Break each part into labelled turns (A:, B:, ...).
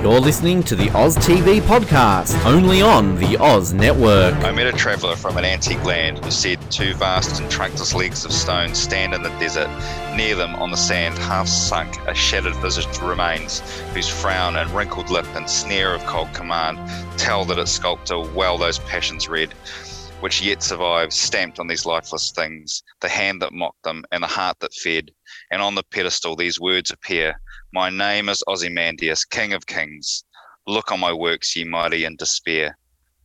A: You're listening to the Oz TV podcast, only on the Oz Network.
B: I met a traveller from an antique land who said two vast and trunkless legs of stone stand in the desert. Near them, on the sand, half sunk, a shattered visage remains, whose frown and wrinkled lip and sneer of cold command tell that its sculptor well those passions read, which yet survive, stamped on these lifeless things, the hand that mocked them and the heart that fed. And on the pedestal these words appear My name is Ozymandias, King of Kings. Look on my works, ye mighty in despair.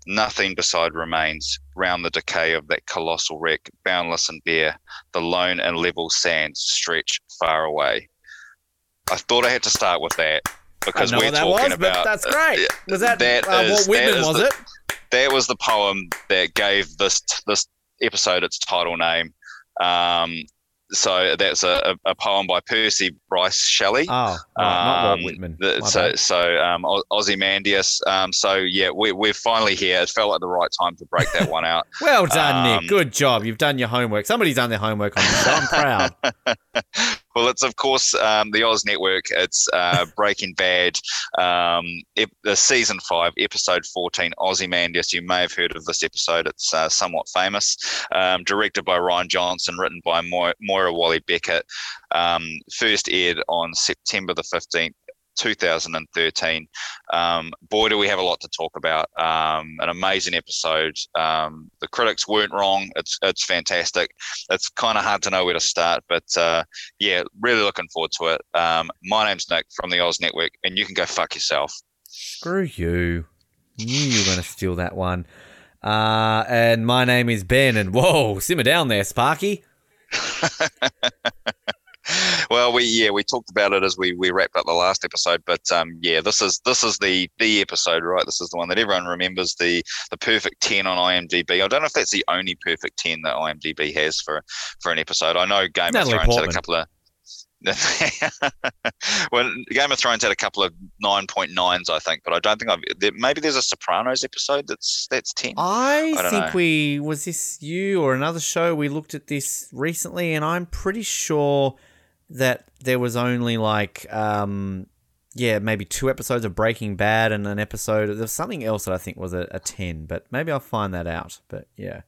B: Nothing beside remains round the decay of that colossal wreck, boundless and bare. The lone and level sands stretch far away. I thought I had to start with that because we're
A: what that
B: talking
A: was,
B: about.
A: that's great. Was that,
B: that
A: uh,
B: is-
A: Walt Whitman, was
B: the-
A: it?
B: that was the poem that gave this this episode its title name. Um, so that's a, a, poem by Percy Bysshe Shelley.
A: Oh, right, not Walt
B: Um,
A: Whitman.
B: the- so,
A: bad.
B: so um, Ozymandias. Um, so yeah, we, we're finally here. It felt like the right time to break that one out.
A: Well done,
B: um,
A: Nick. Good job. You've done your homework. Somebody's done their homework on this. I'm proud.
B: Well, it's of course um, the Oz Network. It's uh, Breaking Bad, um, ep- the season five, episode fourteen. Ozymandias. You may have heard of this episode. It's uh, somewhat famous. Um, directed by Rian Johnson, written by Moira, Moira Walley-Beckett. Um, first aired on September the fifteenth. 2013. Um, boy, do we have a lot to talk about. Um, an amazing episode. Um, the critics weren't wrong. It's it's fantastic. It's kind of hard to know where to start, but uh, yeah, really looking forward to it. Um, my name's Nick from the Oz Network, and you can go fuck yourself.
A: Screw you. Knew you were going to steal that one. Uh, and my name is Ben. And whoa, simmer down there, Sparky.
B: Well, we yeah we talked about it as we, we wrapped up the last episode, but um, yeah, this is this is the the episode, right? This is the one that everyone remembers the the perfect ten on IMDb. I don't know if that's the only perfect ten that IMDb has for for an episode. I know Game
A: Natalie
B: of Thrones
A: Portman.
B: had a couple of. well, Game of Thrones had a couple of nine point nines, I think, but I don't think I've. There, maybe there's a Sopranos episode that's that's ten.
A: I,
B: I
A: think
B: know.
A: we was this you or another show we looked at this recently, and I'm pretty sure that there was only like um yeah maybe two episodes of Breaking Bad and an episode. There's something else that I think was a, a ten, but maybe I'll find that out. But yeah,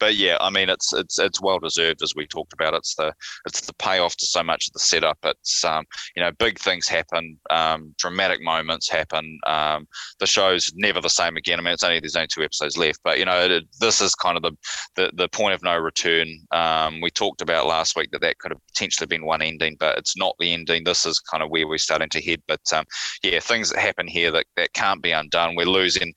B: but yeah, I mean, it's it's it's well deserved as we talked about. It's the it's the payoff to so much of the setup. It's um, you know, big things happen, um, dramatic moments happen. Um, the show's never the same again. I mean, it's only there's only two episodes left, but you know, it, this is kind of the, the the point of no return. Um, we talked about last week that that could have potentially been one ending, but it's not the ending. This is kind of where we're starting to head. But um, yeah, things that happen here that that can't be undone. We're losing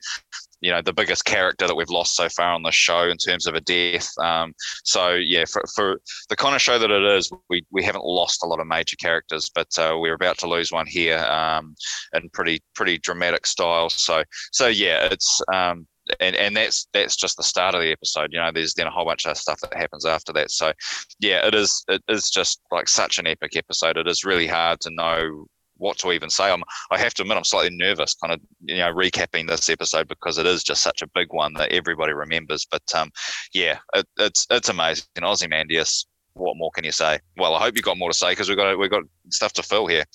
B: you know the biggest character that we've lost so far on the show in terms of a death. Um, so yeah, for, for the kind of show that it is, we, we haven't lost a lot of major characters, but uh, we're about to lose one here um, in pretty pretty dramatic style. So so yeah, it's. Um, and, and that's that's just the start of the episode. You know, there's then a whole bunch of stuff that happens after that. So, yeah, it is it is just like such an epic episode. It is really hard to know what to even say. I'm, I have to admit, I'm slightly nervous, kind of, you know, recapping this episode because it is just such a big one that everybody remembers. But um, yeah, it, it's it's amazing. Ozymandias. What more can you say? Well, I hope you got more to say because we've got we've got stuff to fill here.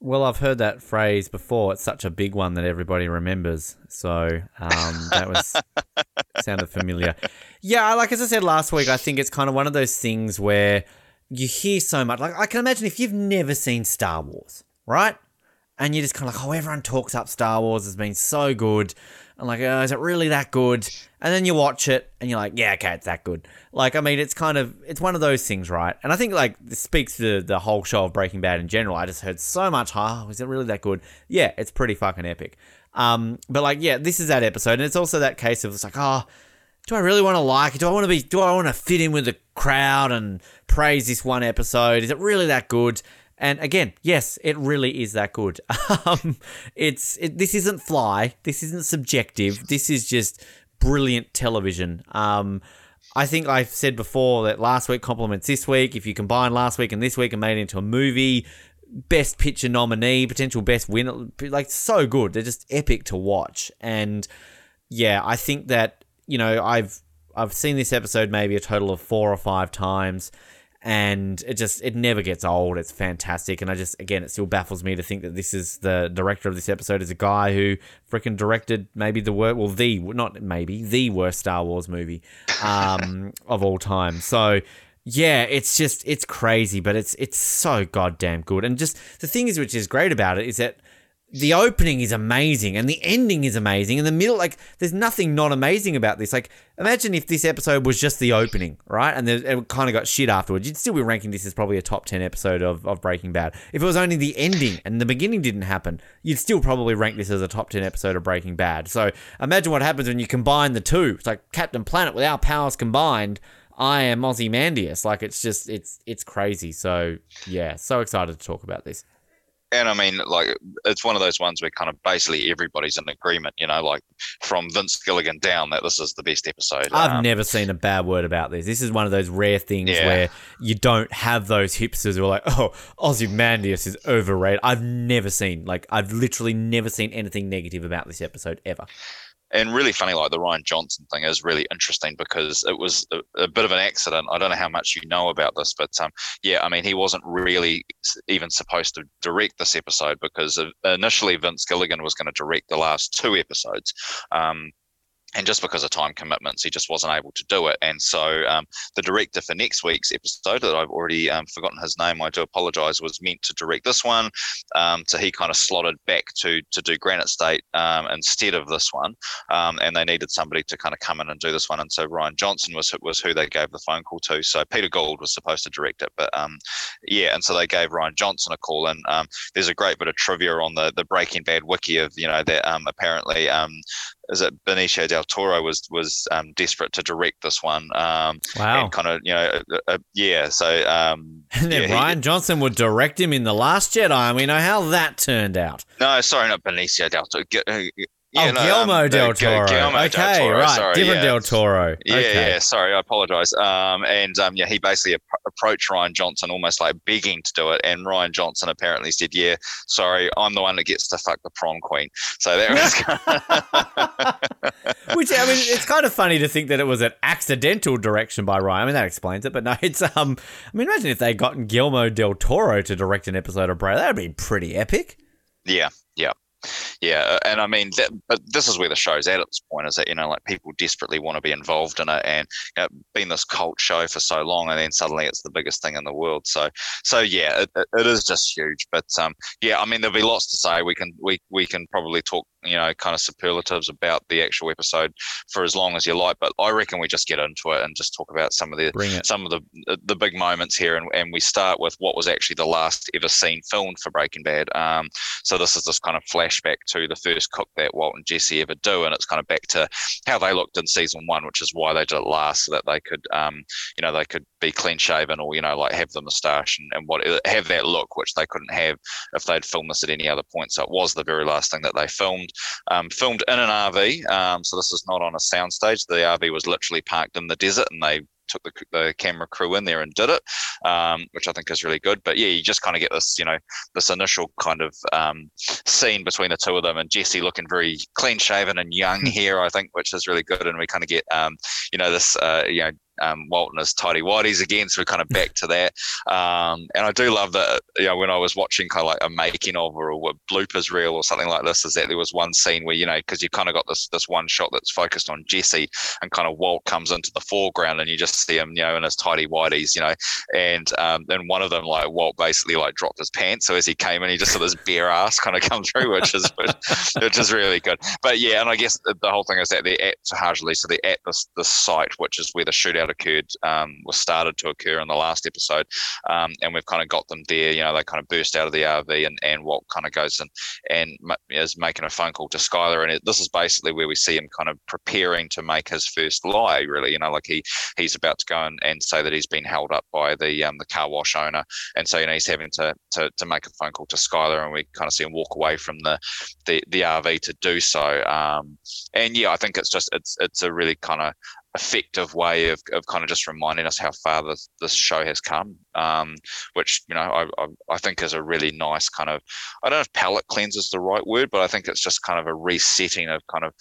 A: well I've heard that phrase before. It's such a big one that everybody remembers. So um, that was sounded familiar. Yeah, like as I said last week, I think it's kind of one of those things where you hear so much. Like I can imagine if you've never seen Star Wars, right? And you're just kind of like, oh, everyone talks up Star Wars has been so good. and like, oh, is it really that good? And then you watch it and you're like, yeah, okay, it's that good. Like, I mean, it's kind of it's one of those things, right? And I think like this speaks to the whole show of Breaking Bad in general. I just heard so much, oh, is it really that good? Yeah, it's pretty fucking epic. Um, but like, yeah, this is that episode, and it's also that case of it's like, oh, do I really want to like it? Do I want to be? Do I want to fit in with the crowd and praise this one episode? Is it really that good? And again, yes, it really is that good. Um, it's it, this isn't fly. This isn't subjective. This is just brilliant television. Um, I think I've said before that last week complements this week. If you combine last week and this week and made it into a movie, best picture nominee, potential best winner, like so good. They're just epic to watch. And yeah, I think that you know I've I've seen this episode maybe a total of four or five times and it just it never gets old. It's fantastic, and I just again it still baffles me to think that this is the director of this episode is a guy who freaking directed maybe the worst, well the not maybe the worst Star Wars movie um, of all time. So yeah, it's just it's crazy, but it's it's so goddamn good. And just the thing is, which is great about it, is that the opening is amazing and the ending is amazing. and the middle, like, there's nothing not amazing about this. Like, imagine if this episode was just the opening, right? And it kind of got shit afterwards. You'd still be ranking this as probably a top 10 episode of, of Breaking Bad. If it was only the ending and the beginning didn't happen, you'd still probably rank this as a top 10 episode of Breaking Bad. So imagine what happens when you combine the two. It's like Captain Planet with our powers combined. I am Ozymandias. Like, it's just, it's, it's crazy. So, yeah, so excited to talk about this
B: and I mean, like, it's one of those ones where kind of basically everybody's in agreement, you know, like from Vince Gilligan down that this is the best episode.
A: I've um, never seen a bad word about this. This is one of those rare things yeah. where you don't have those hipsters who are like, oh, Ozymandias is overrated. I've never seen, like, I've literally never seen anything negative about this episode ever
B: and really funny like the Rian Johnson thing is really interesting because it was a, a, bit of an accident. I don't know how much you know about this but um, yeah i mean he wasn't really even supposed to direct this episode because initially vince gilligan was going to direct the last two episodes. Um, and just because of time commitments, he just wasn't able to do it. And so um, the director for next week's episode, that I've already um, forgotten his name, I do apologise, was meant to direct this one. Um, so he kind of slotted back to to do Granite State um, instead of this one, um, and they needed somebody to kind of come in and do this one. And so Rian Johnson was was who they gave the phone call to. So Peter Gould was supposed to direct it, but um, yeah, and so they gave Rian Johnson a call. And there's a great bit of trivia on the the Breaking Bad wiki of you know that apparently is it Benicio del Toro was was um, desperate to direct this one. Um,
A: wow.
B: And kind of you know uh, uh, yeah. So um,
A: and then yeah, Rian he, Johnson would direct him in the Last Jedi. And We know how that turned out.
B: No, sorry, not Benicio del Toro. Uh,
A: yeah, oh, no, Guillermo um, del Toro. Guillermo okay, del Toro, right. Sorry, Different yeah. del Toro.
B: Yeah,
A: okay.
B: yeah. Sorry, I apologize. Um, and um, yeah, he basically ap- approached Rian Johnson almost like begging to do it, and Rian Johnson apparently said, "Yeah, sorry, I'm the one that gets to fuck the prom queen." So that
A: was. Which I mean, it's kind of funny to think that it was an accidental direction by Rian. I mean, that explains it, but no, it's um. I mean, imagine if they gotten Guillermo del Toro to direct an episode of Bray. That'd be pretty epic.
B: Yeah, yeah uh, and I mean, that, but this is where the show's at at this point. Is that you know, like people desperately want to be involved in it, and you know, been this cult show for so long, and then suddenly it's the biggest thing in the world. So, so yeah, it, it is just huge. But um, yeah, I mean, there'll be lots to say. We can we we can probably talk you know kind of superlatives about the actual episode for as long as you like. But I reckon we just get into it and just talk about some of the some of the the big moments here, and, and we start with what was actually the last ever scene filmed for Breaking Bad. Um, so this is this kind of flashback to the first cook that Walt and Jesse ever do, and it's kind of back to how they looked in season one, which is why they did it last, so that they could, um, you know, they could be clean shaven or you know like have the moustache and, and what have that look, which they couldn't have if they'd filmed this at any other point. So it was the very last thing that they filmed, um, filmed in an RV. Um, so this is not on a soundstage. The RV was literally parked in the desert, and they took the, the camera crew in there and did it, um, which I think is really good. But yeah, you just kind of get this, you know, this initial kind of um, scene between the two of them, and Jesse looking very clean shaven and young hmm. here, I think, which is really good. And we kind of get, um, you know, this, uh, you know, um, Walt and his tidy whities again. So we're kind of back to that. Um, and I do love that, you know, when I was watching kind of like a making of or a bloopers reel or something like this, is that there was one scene where, you know, because you kind of got this this one shot that's focused on Jesse and kind of Walt comes into the foreground and you just see him, you know, in his tidy whities, you know, and um, one of them, like Walt basically like dropped his pants. So as he came in, he just saw this bare ass kind of come through, which is, which is really good. But yeah, and I guess the, the whole thing is that they're at so they're at this, this site, which is where the shootout occurred, um, was started to occur in the last episode. Um, and we've kind of got them there, you know, they kind of burst out of the RV and, and Walt kind of goes and, and is making a phone call to Skyler. And it, this is basically where we see him kind of preparing to make his first lie, really, you know, like he, he's about to go and, and say that he's been held up by the, um, the car wash owner. And so, you know, he's having to, to, to make a phone call to Skyler and we kind of see him walk away from the, the, the RV to do so. Um, and yeah, I think it's just, it's, it's a really kind of effective way of, of kind of just reminding us how far this, this show has come, um, which, you know, I, I, I, think is a really nice kind of, I don't know if palate cleanse is the right word, but I think it's just kind of a resetting of kind of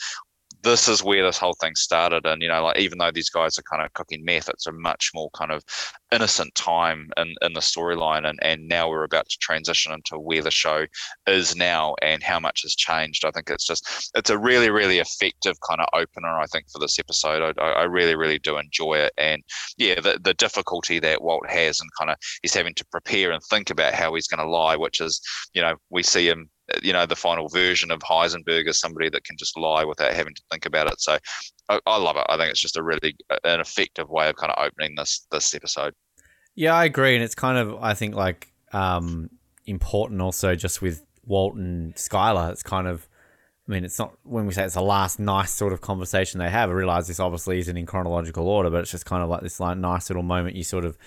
B: this is where this whole thing started. And, you know, like even though these guys are kind of cooking meth, it's a much more kind of innocent time in, in the storyline. And, and now we're about to transition into where the show is now and how much has changed. I think it's just, it's a really, really effective kind of opener, I think, for this episode. I, I really, really do enjoy it. And yeah, the, the difficulty that Walt has and kind of he's having to prepare and think about how he's going to lie, which is, you know, we see him you know the final version of Heisenberg as somebody that can just lie without having to think about it. So I, I, love it. I think it's just a really an effective way of kind of opening this this episode.
A: Yeah, I agree, and it's kind of I think like um, important also just with Walton and Skyler. It's kind of I mean, it's not when we say it's the last nice sort of conversation they have. I realize this obviously isn't in chronological order, but it's just kind of like this like nice little moment you sort of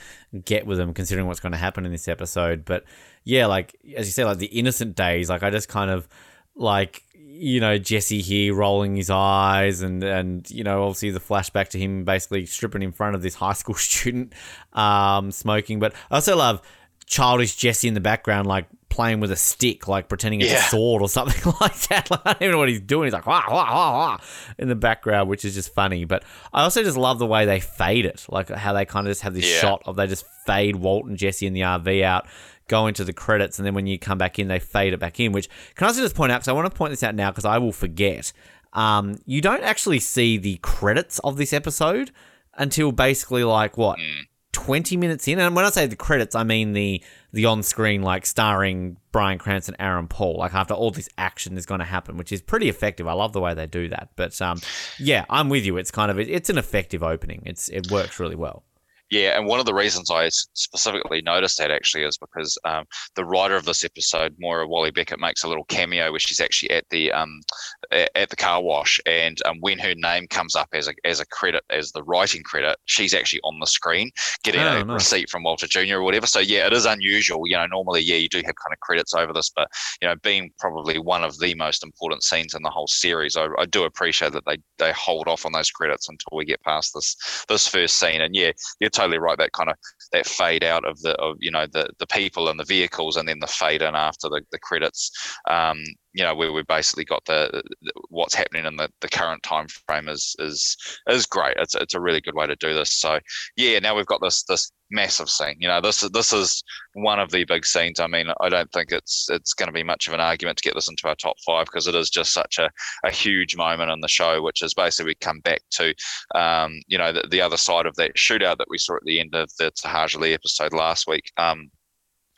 A: get with them, considering what's going to happen in this episode. But yeah, like as you say, like the innocent days, like I just kind of like you know Jesse here rolling his eyes and and you know obviously the flashback to him basically stripping in front of this high school student um smoking but I also love childish Jesse in the background like playing with a stick, like pretending it's yeah. a sword or something like that. Like, I don't even know what he's doing. He's like wah, wah, wah, wah, in the background, which is just funny. But I also just love the way they fade it, like how they kind of just have this yeah. shot of they just fade Walt and Jesse in the RV out, go into the credits, and then when you come back in, they fade it back in. Which can I also just point out because I want to point this out now because I will forget. Um, you don't actually see the credits of this episode until basically like what. Mm 20 minutes in. And when I say the credits, I mean the the on screen, like starring Bryan Cranston, and Aaron Paul. Like after all this action is going to happen, which is pretty effective. I love the way they do that. But um, yeah, I'm with you. It's kind of it's an effective opening. It's it works really well.
B: Yeah, and one of the reasons I specifically noticed that actually is because um, the writer of this episode, Moira Walley-Beckett, makes a little cameo where she's actually at the um, at the car wash, and um, when her name comes up as a as a credit as the writing credit, she's actually on the screen getting oh, a nice. receipt from Walter Jr. or whatever. So yeah, it is unusual. You know, normally yeah, you do have kind of credits over this, but you know, being probably one of the most important scenes in the whole series, I, I do appreciate that they they hold off on those credits until we get past this this first scene. And yeah, you're totally right. That kind of that fade out of the of you know the the people and the vehicles, and then the fade in after the the credits. Um, you know where we've basically got the, the, what's happening in the, the current time frame is is is great. It's it's a really good way to do this. So yeah, now we've got this this massive scene. You know, this this is one of the big scenes. I mean, I don't think it's it's going to be much of an argument to get this into our top five because it is just such a, a huge moment in the show, which is basically we come back to, um, you know, the, the other side of that shootout that we saw at the end of the To'hajiilee episode last week. Um,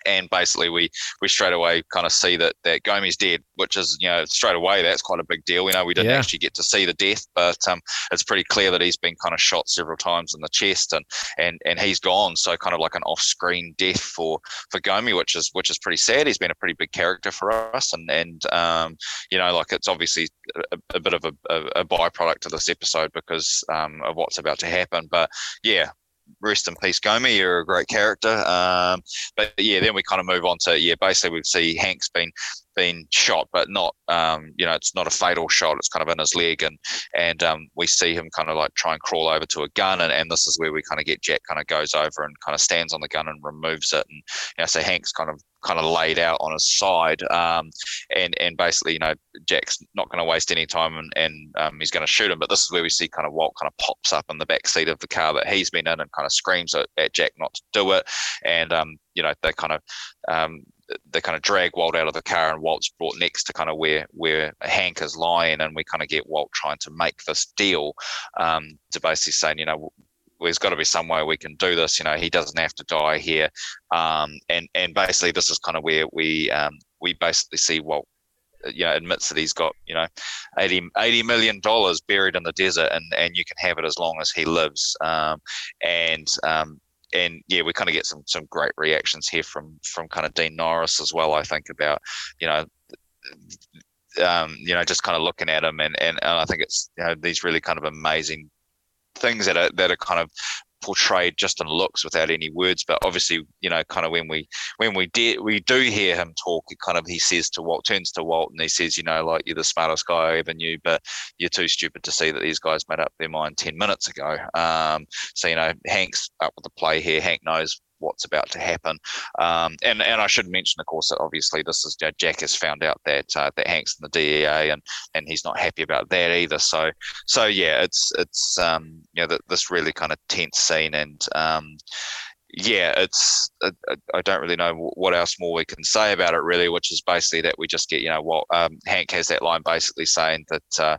B: and basically we we straight away kind of see that that Gomi's dead, which is you know straight away that's quite a big deal. You know we didn't yeah. actually get to see the death, but um, it's pretty clear that he's been kind of shot several times in the chest and and and he's gone. So kind of like an off-screen death for for Gomi, which is which is pretty sad. He's been a pretty big character for us, and and um, you know like it's obviously a, a bit of a, a, a, byproduct of this episode because um, of what's about to happen. But yeah, rest in peace, Gomi. You're a great character. Um, but yeah, then we kind of move on to yeah. Basically, we see Hank's been been shot, but not, um, you know, it's not a fatal shot. It's kind of in his leg, and and um, we see him kind of like try and crawl over to a gun, and, and this is where we kind of get Jack kind of goes over and kind of stands on the gun and removes it, and you know, so Hank's kind of kind of laid out on his side, um, and and basically, you know, Jack's not going to waste any time, and, and um, he's going to shoot him. But this is where we see kind of Walt kind of pops up in the back seat of the car that he's been in, and kind of screams at, at Jack not to do it, and um, you know, they kind of um, they kind of drag Walt out of the car, and Walt's brought next to kind of where where Hank is lying, and we kind of get Walt trying to make this deal um, to basically saying, you know, there's got to be some way we can do this. You know, he doesn't have to die here, um, and and basically this is kind of where we um, we basically see Walt you know admits that he's got you know 80, 80 million dollars buried in the desert and and you can have it as long as he lives um, and um, and yeah, we kind of get some some great reactions here from from kind of Dean Norris as well. I think about you know. Um, you know, just kind of looking at him, and, and, and I think it's you know these really kind of amazing things that are that are kind of portrayed just in looks without any words. But obviously, you know, kind of when we when we did we do hear him talk, it kind of he says to Walt, turns to Walt, and he says, you know, like you're the smartest guy I ever knew, but you're too stupid to see that these guys made up their mind ten minutes ago. Um, so you know, Hank's up with the play here. Hank knows what's about to happen. Um, and and I should mention, of course, that obviously this is you Jack has found out that uh, that Hank's in the DEA, and and he's not happy about that either. So so yeah, it's it's um, you know this really kind of tense scene, and um, yeah, it's uh, I don't really know what else more we can say about it really, which is basically that we just get you know what um, Hank has that line basically saying that uh,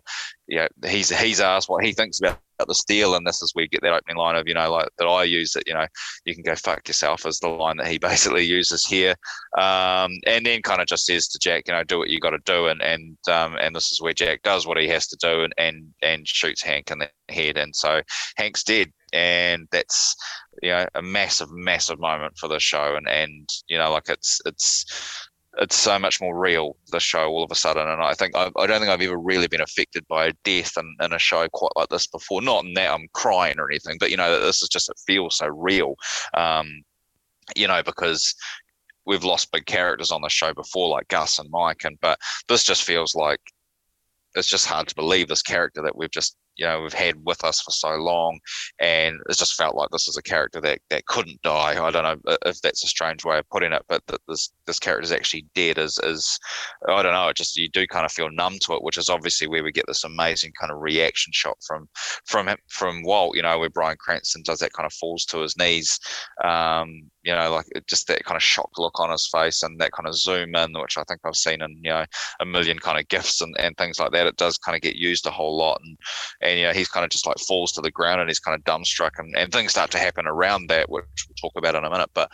B: yeah he's he's asked what he thinks about the steal, and this is where we get that opening line of you know like that I use that you know you can go fuck yourself is the line that he basically uses here, um, and then kind of just says to Jack you know do what you got to do, and and um, and this is where Jack does what he has to do and and and shoots Hank in the head, and so Hank's dead and that's you know a massive massive moment for the show and and you know like it's it's it's so much more real the show all of a sudden. And i think i, I don't think i've ever really been affected by a death in, in a show quite like this before. Not in that i'm crying or anything but you know this is just it feels so real. Um you know because we've lost big characters on the show before like gus and mike and but this just feels like it's just hard to believe this character that we've just you know we've had with us for so long, and it just felt like this is a character that that couldn't die. I don't know if that's a strange way of putting it, but that this this character is actually dead is is I don't know. It just you do kind of feel numb to it, which is obviously where we get this amazing kind of reaction shot from from from Walt. You know where Bryan Cranston does that kind of falls to his knees. Um, you know, like just that kind of shocked look on his face and that kind of zoom in, which I think I've seen in, you know, a million kind of gifs and, and things like that. It does kind of get used a whole lot. And, and, you know, he's kind of just like falls to the ground and he's kind of dumbstruck and, and things start to happen around that, which we'll talk about in a minute. But,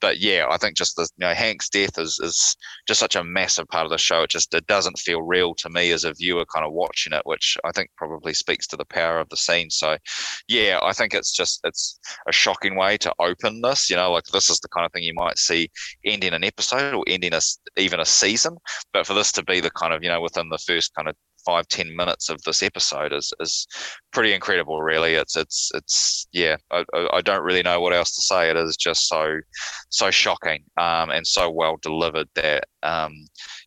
B: but yeah, I think just the you know Hank's death is is just such a massive part of the show. It just it doesn't feel real to me as a viewer, kind of watching it, which I think probably speaks to the power of the scene. So, yeah, I think it's just it's a shocking way to open this. You know, like this is the kind of thing you might see ending an episode or ending a even a season, but for this to be the kind of you know within the first kind of five ten minutes of this episode is is pretty incredible really. It's it's it's yeah I, I don't really know what else to say. It is just so so shocking um, and so well delivered that um,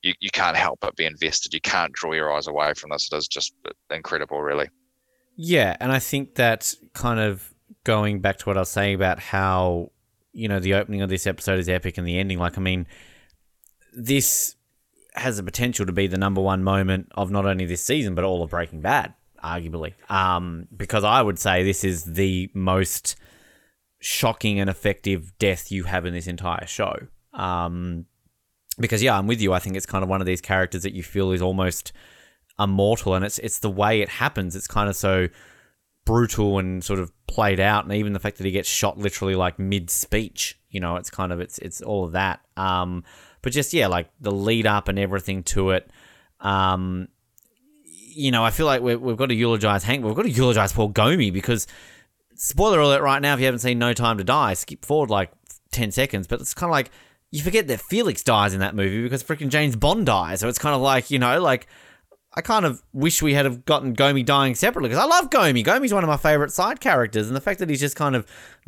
B: you, you can't help but be invested. You can't draw your eyes away from this. It is just incredible really.
A: Yeah and I think that kind of going back to what I was saying about how you know the opening of this episode is epic and the ending. Like I mean this has the potential to be the number one moment of not only this season but all of Breaking Bad, arguably. Um, because I would say this is the most shocking and effective death you have in this entire show. Um, because yeah, I'm with you. I think it's kind of one of these characters that you feel is almost immortal, and it's it's the way it happens. It's kind of so brutal and sort of played out, and even the fact that he gets shot literally like mid speech. You know, it's kind of it's it's all of that. Um, but just yeah, like the lead up and everything to it. Um, you know, I feel like we have got to eulogize Hank. We've got to eulogize Paul Gomi because spoiler alert right now. If you haven't seen No Time to Die, skip forward like ten seconds. But it's kind of like you forget that Felix dies in that movie because freaking James Bond dies. So it's kind of like you know, like I kind of wish we had have gotten Gomi dying separately because I love Gomi. Gomi's one of my favorite side characters, and the fact that he's just kind of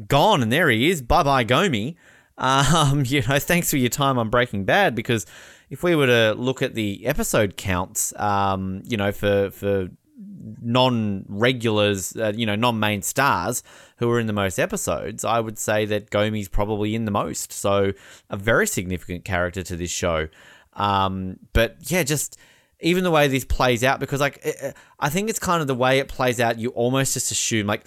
A: gone and there he is, bye bye Gomi. Um, you know, thanks for your time on Breaking Bad because if we were to look at the episode counts, um, you know, for for non-regulars, uh, you know, non-main stars who are in the most episodes, I would say that Gomi's probably in the most. So a very significant character to this show. Um, but yeah, just even the way this plays out, because like I think it's kind of the way it plays out. You almost just assume like.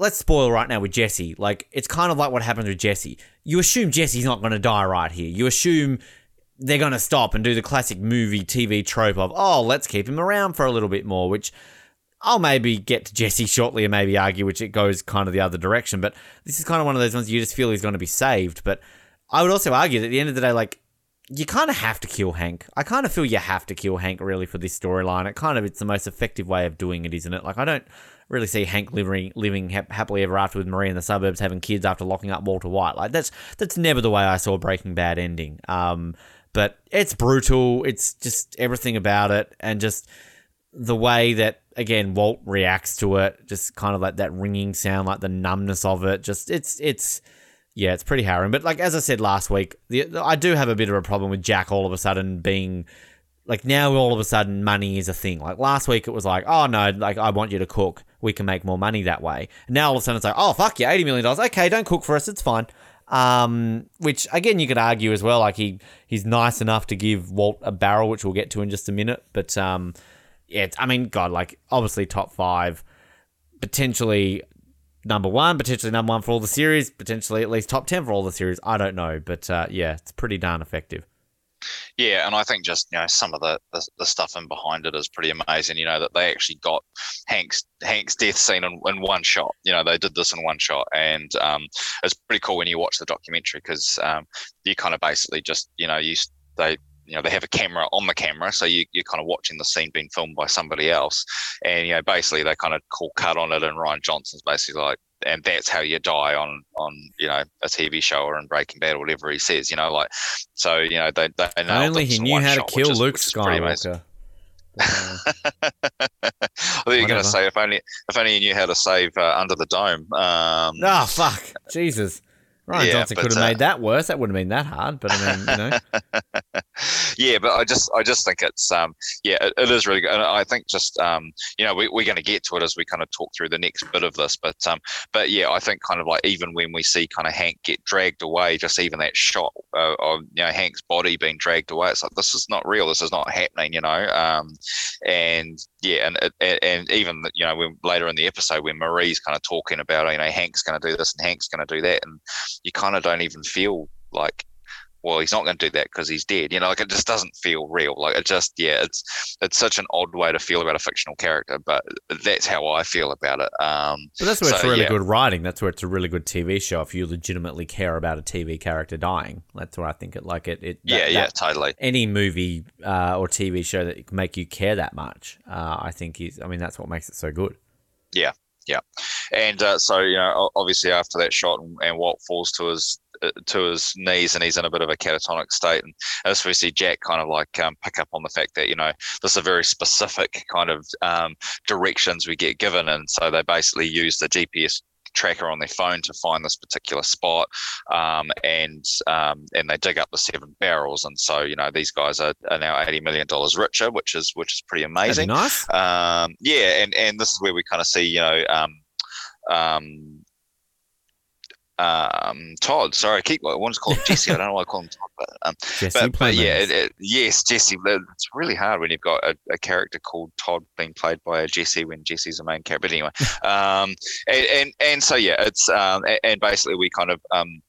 A: Let's spoil right now with Jesse. Like, it's kind of like what happens with Jesse. You assume Jesse's not going to die right here. You assume they're going to stop and do the classic movie TV trope of, oh, let's keep him around for a little bit more, which I'll maybe get to Jesse shortly and maybe argue which it goes kind of the other direction. But this is kind of one of those ones you just feel he's going to be saved. But I would also argue that at the end of the day, like, you kind of have to kill Hank. I kind of feel you have to kill Hank really for this storyline. It kind of it's the most effective way of doing it, isn't it? Like I don't really see Hank living living happily ever after with Marie in the suburbs, having kids after locking up Walter White. Like that's that's never the way I saw Breaking Bad ending. Um, but it's brutal. It's just everything about it, and just the way that again Walt reacts to it, just kind of like that ringing sound, like the numbness of it. Just it's it's yeah, it's pretty harrowing. But like as I said last week, the, I do have a bit of a problem with Jack all of a sudden being like now all of a sudden money is a thing. Like last week it was like, oh no, like I want you to cook. We can make more money that way. Now all of a sudden it's like, oh fuck yeah, eighty million dollars. Okay, don't cook for us. It's fine. Um, which again you could argue as well. Like he he's nice enough to give Walt a barrel, which we'll get to in just a minute. But um, yeah, I mean, God, like obviously top five, potentially number one, potentially number one for all the series, potentially at least top ten for all the series. I don't know, but uh, yeah, it's pretty darn effective.
B: Yeah, and I think just you know some of the, the, the stuff in behind it is pretty amazing. You know that they actually got Hank's Hank's death scene in, in one shot. You know they did this in one shot, and um, it's pretty cool when you watch the documentary because um, you kind of basically just you know you they you know they have a camera on the camera so you, you're kind of watching the scene being filmed by somebody else and you know basically they kind of call cut on it and Rian Johnson's basically like and that's how you die on on you know a TV show or in Breaking Bad or whatever he says. You know, like so you know they they
A: know only he knew how shot, to kill is, Luke Skywalker.
B: I thought you were going to say if only if only you knew how to save uh, under the dome. Um,
A: oh fuck, Jesus! Rian yeah, Johnson could have uh, made that worse. That wouldn't have been that hard, but I mean, you know.
B: yeah, but I just, I just think it's, um, yeah, it, it is really good. And I think just, um, you know, we, we're going to get to it as we kind of talk through the next bit of this, but, um, but yeah, I think kind of like even when we see kind of Hank get dragged away, just even that shot uh, of you know Hank's body being dragged away, it's like this is not real. This is not happening, you know. Um, and yeah, and and even you know when later in the episode when Marie's kind of talking about you know Hank's going to do this and Hank's going to do that, and you kind of don't even feel like well, he's not going to do that because he's dead. You know, like it just doesn't feel real. Like it just, yeah, it's it's such an odd way to feel about a fictional character, but that's how I feel about it. Um,
A: but that's where so, it's really yeah. good writing. That's where it's a really good TV show. If you legitimately care about a TV character dying, that's where I think it like it. it
B: that, yeah, yeah, totally.
A: Any movie uh, or TV show that can make you care that much, uh, I think is. I mean, that's what makes it so good.
B: Yeah, yeah, and uh, so you know, obviously after that shot and, and Walt falls to his uh, to his knees and he's in a bit of a catatonic state. And as we see Jack kind of like um, pick up on the fact that, you know, this is very specific kind of um, directions we get given. And so they basically use the GPS tracker on their phone to find this particular spot, um, and um, and they dig up the seven barrels, and so you know these guys are, are now eighty million dollars richer, which is which is pretty amazing.
A: Nice.
B: Um, yeah, and and this is where we kind of see you know. Um, um, Todd. Sorry, I keep I want to call him Jesse. I don't know why I call him Todd, but um, Jesse but, but yeah, it, it, yes, Jesse. It's really hard when you've got a, a, character called Todd being played by a Jesse when Jesse's the main character. But anyway, um, and, and, and so yeah, it's um, and basically we kind of um,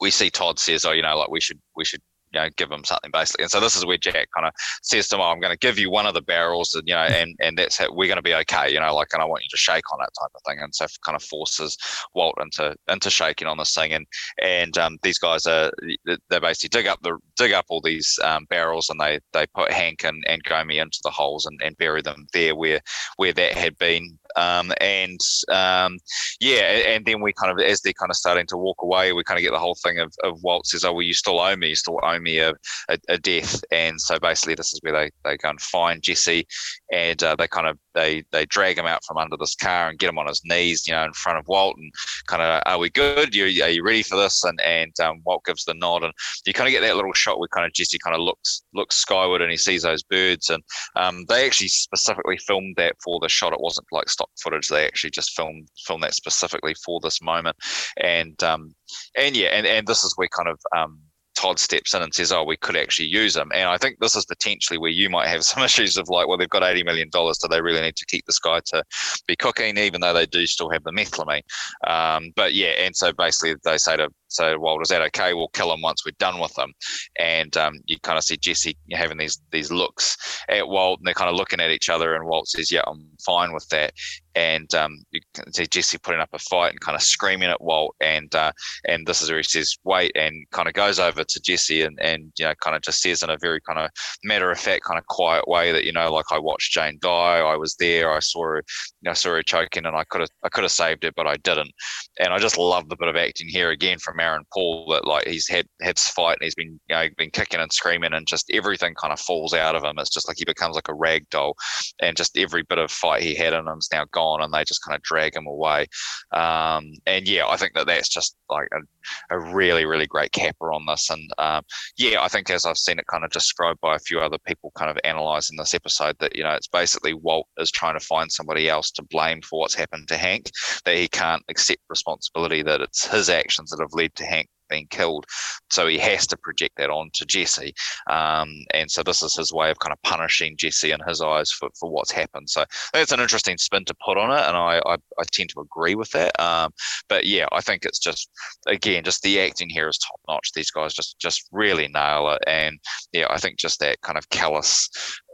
B: we see Todd says, oh, you know, like we should we should you know, give him something basically. And so this is where Jack kind of says to him, oh, I'm going to give you one of the barrels and, you know, and, and that's how we're going to be okay, you know, like, and I want you to shake on that type of thing. And so kind of forces Walt into, into shaking on this thing. And, and um, these guys are, they basically dig up the, dig up all these um, barrels and they, they put Hank and, and Gomi into the holes and, and bury them there where, where that had been um, and um, yeah, and then we kind of, as they're kind of starting to walk away, we kind of get the whole thing of, of Walt says, "Oh, well, you still owe me. You still owe me a, a, a death." And so basically, this is where they, they go and find Jesse, and uh, they kind of they they drag him out from under this car and get him on his knees, you know, in front of Walt, and kind of, are we good? You, are you ready for this? And and um, Walt gives the nod, and you kind of get that little shot where kind of Jesse kind of looks looks skyward and he sees those birds, and um, they actually specifically filmed that for the shot. It wasn't like stock footage; they actually just filmed filmed that specifically for this moment, and um, and yeah, and and this is where kind of um Todd steps in and says, "Oh, we could actually use them." And I think this is potentially where you might have some issues of like, well, they've got eighty million dollars, do they really need to keep this guy to be cooking, even though they do still have the methylamine? Um, but yeah, and so basically they say to so Walt, is that okay? We'll kill him once we're done with him. And um, you kind of see Jesse having these these looks at Walt, and they're kind of looking at each other. And Walt says, "Yeah, I'm fine with that." And um, you can see Jesse putting up a fight and kind of screaming at Walt. And uh, and this is where he says, "Wait," and kind of goes over to Jesse and and you know kind of just says in a very kind of matter of fact, kind of quiet way that you know, like I watched Jane die. I was there. I saw her, you know, saw her choking, and I could have I could have saved her, but I didn't. And I just love the bit of acting here again from Aaron Paul that like he's had had this fight and he's been you know been kicking and screaming and just everything kind of falls out of him. It's just like he becomes like a rag doll, and just every bit of fight he had in him is now gone, and they just kind of drag him away. Um, and yeah, I think that that's just like a, a really really great capper on this. And um, yeah, I think as I've seen it kind of described by a few other people, kind of analysing this episode, that you know it's basically Walt is trying to find somebody else to blame for what's happened to Hank, that he can't accept responsibility, that it's his actions that have led to Hank being killed. So he has to project that on to Jesse. Um, and so this is his way of kind of punishing Jesse in his eyes for, for what's happened. So that's an interesting spin to put on it. And I, I, I tend to agree with that. Um, but yeah, I think it's just, again, just the acting here is top notch. These guys just, just really nail it. And yeah, I think just that kind of callous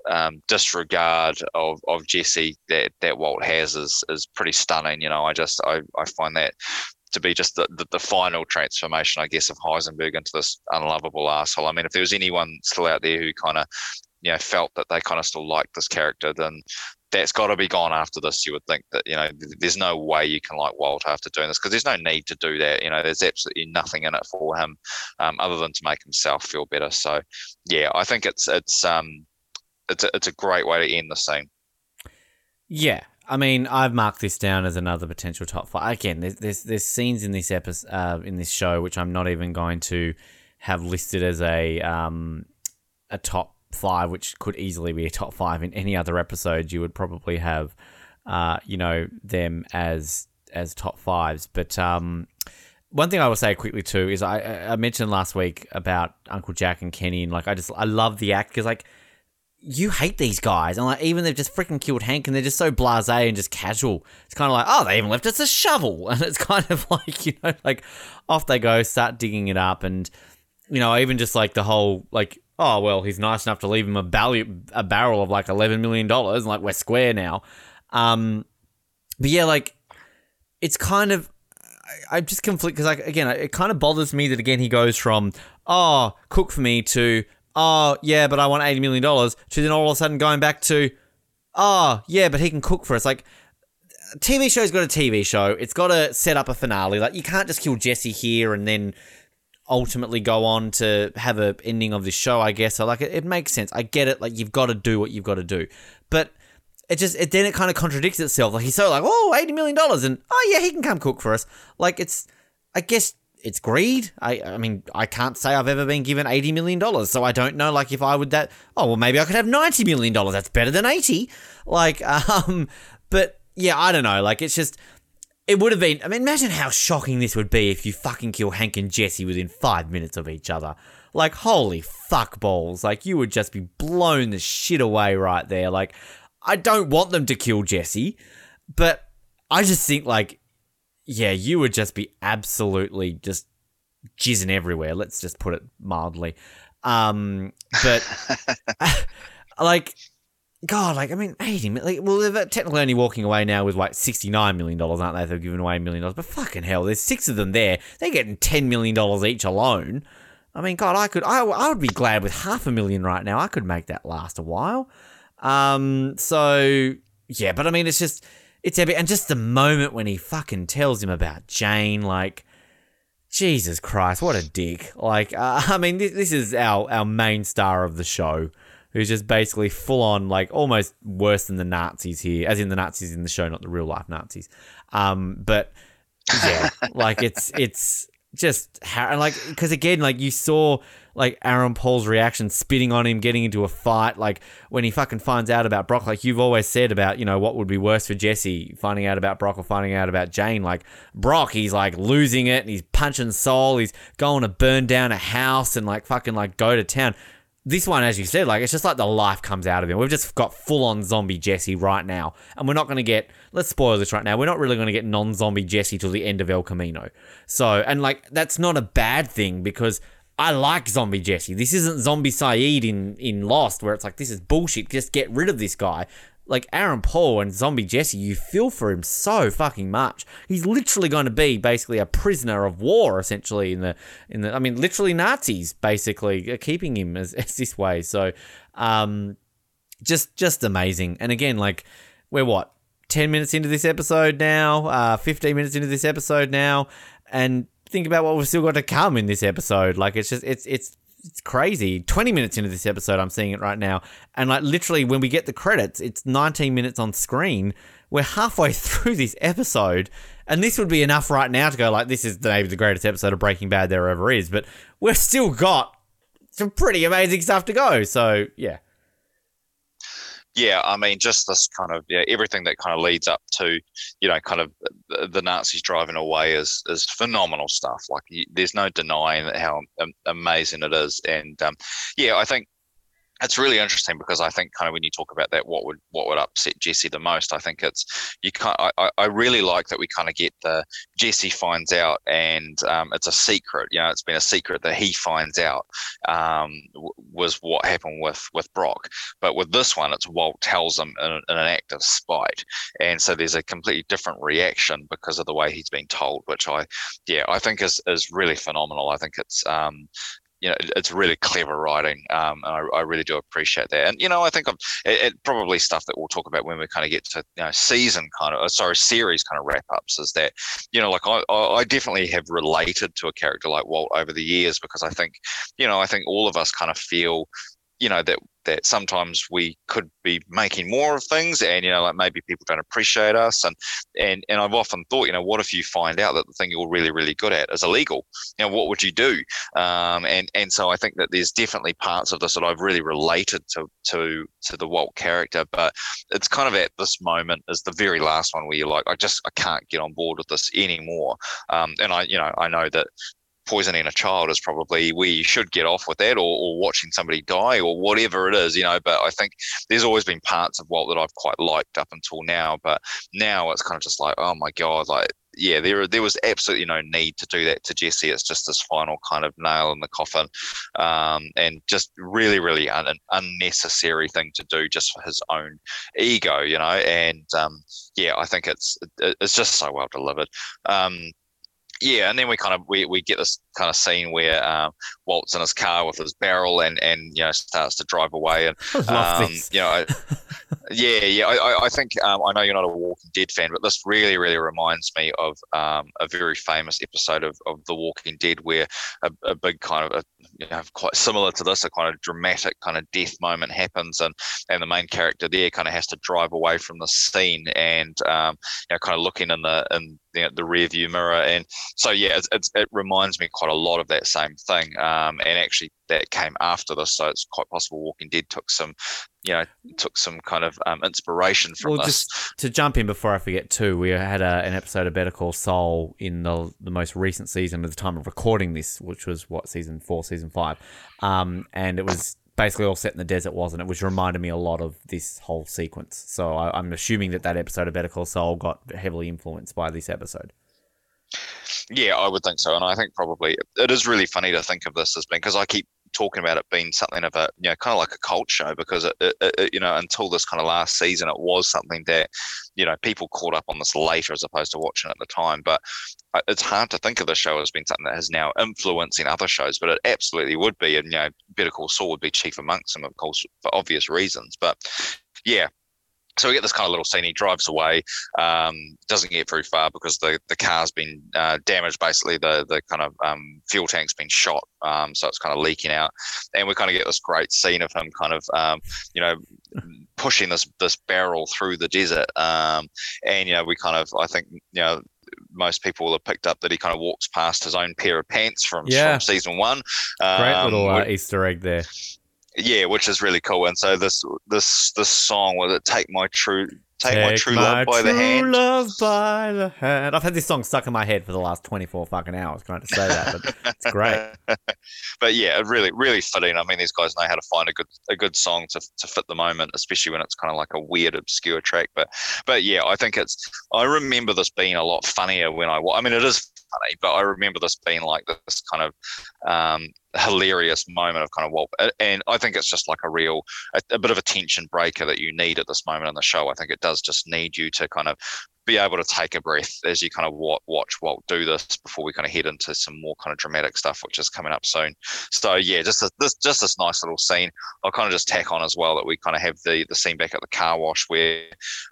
B: um, disregard of, of Jesse that, that Walt has is is pretty stunning. You know, I just I, I find that to be just the, the, the, final transformation, I guess, of Heisenberg into this unlovable asshole. I mean, if there was anyone still out there who kind of, you know, felt that they kind of still liked this character, then that's got to be gone after this. You would think that, you know, there's no way you can like Walt after doing this because there's no need to do that. You know, there's absolutely nothing in it for him um, other than to make himself feel better. So, yeah, I think it's it's um it's a, it's a great way to end the scene.
A: Yeah, I mean, I've marked this down as another potential top five. Again, there's there's, there's scenes in this episode, uh, in this show, which I'm not even going to have listed as a um, a top five, which could easily be a top five in any other episode. You would probably have, uh, you know, them as as top fives. But um, one thing I will say quickly too is I I mentioned last week about Uncle Jack and Kenny, and like I just I love the act because like you hate these guys. And like, even they've just freaking killed Hank and they're just so blase and just casual. It's kind of like, oh, they even left us a shovel. And it's kind of like, you know, like off they go, start digging it up. And, you know, even just like the whole, like, oh, well, he's nice enough to leave him a, barrel, a barrel of like $11 million. And like, we're square now. Um, but yeah, like, it's kind of, I, I'm just conflicted because, like, again, it kind of bothers me that, again, he goes from, oh, cook for me to, oh, yeah, but I want $80 million, to then all of a sudden going back to, oh, yeah, but he can cook for us. Like, TV show's got a TV show. It's got to set up a finale. Like, you can't just kill Jesse here and then ultimately go on to have a ending of this show, I guess. So, like, it, it makes sense. I get it. Like, you've got to do what you've got to do. But it just, it, then it kind of contradicts itself. Like, he's so like, oh, $80 million. And, oh, yeah, he can come cook for us. Like, it's, I guess it's greed. I I mean, I can't say I've ever been given eighty million dollars, so I don't know. Like, if I would that, oh well, maybe I could have ninety million dollars. That's better than eighty. Like, um, but yeah, I don't know. Like, it's just. It would have been. I mean, imagine how shocking this would be if you fucking kill Hank and Jesse within five minutes of each other. Like, holy fuck balls. Like, you would just be blown the shit away right there. Like, I don't want them to kill Jesse, but I just think, like, yeah, you would just be absolutely just jizzing everywhere. Let's just put it mildly. Um, but like, God, like I mean, eighty like well, they're technically only walking away now with like sixty nine million dollars, aren't they? They've given away a million dollars, but fucking hell, there's six of them there. They're getting ten million dollars each alone. I mean, God, I could, I, I would be glad with half a million right now. I could make that last a while. Um, so yeah, but I mean, it's just it's epic. And just the moment when he fucking tells him about Jane, like, Jesus Christ, what a dick. Like, uh, I mean, this, this is our, our main star of the show. who's just basically full on, like almost worse than the Nazis here, as in the Nazis in the show, not the real life Nazis. Um, but yeah, like it's it's just how like because again, like you saw like Aaron Paul's reaction, spitting on him, getting into a fight. Like when he fucking finds out about Brock, like you've always said about, you know, what would be worse for Jesse, finding out about Brock or finding out about Jane. Like Brock, he's like losing it and he's punching Saul. He's going to burn down a house and like fucking like go to town. This one, as you said, like it's just like the life comes out of him. We've just got full on zombie Jesse right now. And we're not going to get, let's spoil this right now, we're not really going to get non zombie Jesse till the end of El Camino. So, and like that's not a bad thing because I like Zombie Jesse. This isn't Zombie Sayid in, in Lost, where it's like, this is bullshit. Just get rid of this guy. Like Aaron Paul and Zombie Jesse, you feel for him so fucking much. He's literally going to be basically a prisoner of war, essentially in the in the. I mean, literally Nazis basically are keeping him as, as this way. So, um, just just amazing. And again, like we're what ten minutes into this episode now, uh, fifteen minutes into this episode now, and think about what we've still got to come in this episode. Like it's just it's it's it's crazy. 20 minutes into this episode, I'm seeing it right now. And like literally when we get the credits, it's 19 minutes on screen. We're halfway through this episode. And this would be enough right now to go like this is maybe the greatest episode of Breaking Bad there ever is, but we've still got some pretty amazing stuff to go. So yeah
B: yeah, I mean, just this kind of yeah, everything that kind of leads up to, you know, kind of the, Nazis driving away is is phenomenal stuff. Like, there's no denying how amazing it is, and um, yeah, I think it's really interesting because I think kind of when you talk about that, what would what would upset Jesse the most? I think it's you kind. I, I really like that we kind of get the Jesse finds out and um, it's a secret. You know, it's been a secret that he finds out um, was what happened with with Brock. But with this one, it's Walt tells him in, in, an act of spite, and so there's a completely different reaction because of the way he's been told, which I yeah I think is is really phenomenal. I think it's um, you know, it's really clever writing, um, I, I, really do appreciate that. And you know, I think it, it, probably stuff that we'll talk about when we kind of get to you know season kind of, uh, sorry, series kind of wrap ups is that you know, like I, I definitely have related to a character like Walt over the years because I think, you know, I think all of us kind of feel you know that that sometimes we could be making more of things and you know like maybe people don't appreciate us. And and and I've often thought you know what if you find out that the thing you're really really good at is illegal? You know what would you do? Um, and and so I think that there's definitely parts of this that I've really related to to to the Walt character but it's kind of at this moment is the very last one where you're like I just I can't get on board with this anymore. Um, and I you know I know that poisoning a child is probably where you should get off with that or, or, watching somebody die or whatever it is, you know. But I think there's always been parts of Walt that I've quite liked up until now. But now it's kind of just like, oh my God, like, yeah, there there was absolutely no need to do that to Jesse. It's just this final kind of nail in the coffin, um, and just really, really un- an unnecessary thing to do just for his own ego, you know. And um, yeah, I think it's it's just so well delivered. Um, yeah, and then we kind of we, we get this kind of scene where um, Walt's in his car with his barrel and and you know starts to drive away and um, you know I, yeah yeah I, I think um, I know you're not a Walking Dead fan but this really really reminds me of um, a very famous episode of, of The Walking Dead where a, a big kind of a, you know, quite similar to this a kind of dramatic kind of death moment happens and and the main character there kind of has to drive away from the scene and um, you know kind of looking in the in the, the rear view mirror and so yeah it's, it's, it reminds me quite a lot of that same thing. Um, and actually, that came after this, so it's quite possible Walking Dead took some, you know, took some kind of um, inspiration from well, this.
A: Just to jump in before I forget too, we had a, an episode of Better Call Saul in the the most recent season at the time of recording this, which was what season four, season five, um, and it was basically all set in the desert, wasn't it? Which reminded me a lot of this whole sequence. So I, I'm assuming that that episode of Better Call Saul got heavily influenced by this episode.
B: Yeah, I would think so, and I think probably it is really funny to think of this as being because I keep talking about it being something of a you know kind of like a cult show because it, it, it, you know until this kind of last season it was something that you know people caught up on this later as opposed to watching at the time. But uh, it's hard to think of the show as being something that has now influencing other shows but it absolutely would be and you know Better Call Saul would be chief amongst them of course for obvious reasons. But yeah so we get this kind of little scene. He drives away, um, doesn't get very far because the, the car's been uh, damaged. Basically, the the kind of um, fuel tank's been shot, um, so it's kind of leaking out. And we kind of get this great scene of him kind of, um, you know, pushing this this barrel through the desert. Um, and you know, we kind of, I think, you know, most people will have picked up that he kind of walks past his own pair of pants from,
A: Yeah.
B: from season one.
A: Great
B: Um,
A: little uh, Easter egg there.
B: Yeah, which is really cool. And so this this this song was it "Take My True Take, My True Love by the Hand."
A: love by the hand. I've had this song stuck in my head for the last 24 fucking hours trying to say that, but it's great.
B: but yeah, really, really fitting. I mean, these guys know how to find a good a good song to, to fit the moment, especially when it's kind of like a weird, obscure track. But but yeah, I think it's. I remember this being a lot funnier when I. I mean, it is funny, but I remember this being like this kind of um, hilarious moment of kind of Walt. And I think it's just like a real, a, a bit of a tension breaker that you need at this moment in the show. I think it does just need you to kind of be able to take a breath as you kind of wa- watch Walt do this before we kind of head into some more kind of dramatic stuff, which is coming up soon. So yeah, just a, this just this nice little scene. I'll kind of just tack on as well that we kind of have the the scene back at the car wash where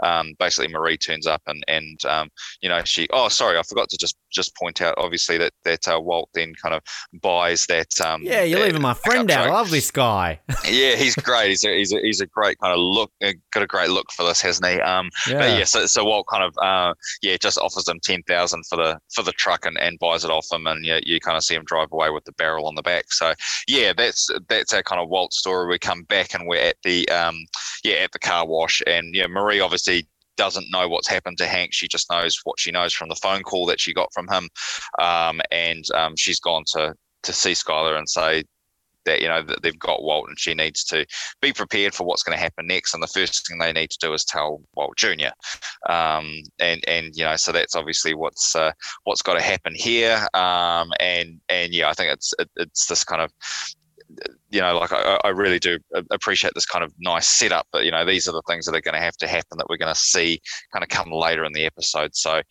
B: um, basically Marie turns up and and um, you know she oh sorry I forgot to just just point out obviously that that uh, Walt then kind of buys that um,
A: Yeah, you're
B: that
A: leaving my friend out.
B: Truck.
A: love this guy.
B: yeah, he's great. He's a, he's a, he's a great kind of look. uh, Got a great look for this, hasn't he? Um,
A: Yeah.
B: but yeah, so, so Walt kind of uh, yeah just offers them ten thousand for the for the truck and, and buys it off them, and yeah, you kind of see him drive away with the barrel on the back. So yeah, that's that's our kind of Walt story. We come back and we're at the um yeah at the car wash, and yeah, Marie obviously doesn't know what's happened to Hank. She just knows what she knows from the phone call that she got from him, um, and um, she's gone to to see Skyler and say that you know that they've got Walt and she needs to be prepared for what's going to happen next. And the first thing they need to do is tell Walt Jr. Um, and and you know so that's obviously what's uh, what's got to happen here. Um, and and yeah, I think it's it, it's this kind of you know, like I, I really do appreciate this kind of nice setup. But you know, these are the things that are going to have to happen that we're going to see kind of come later in the episode. So,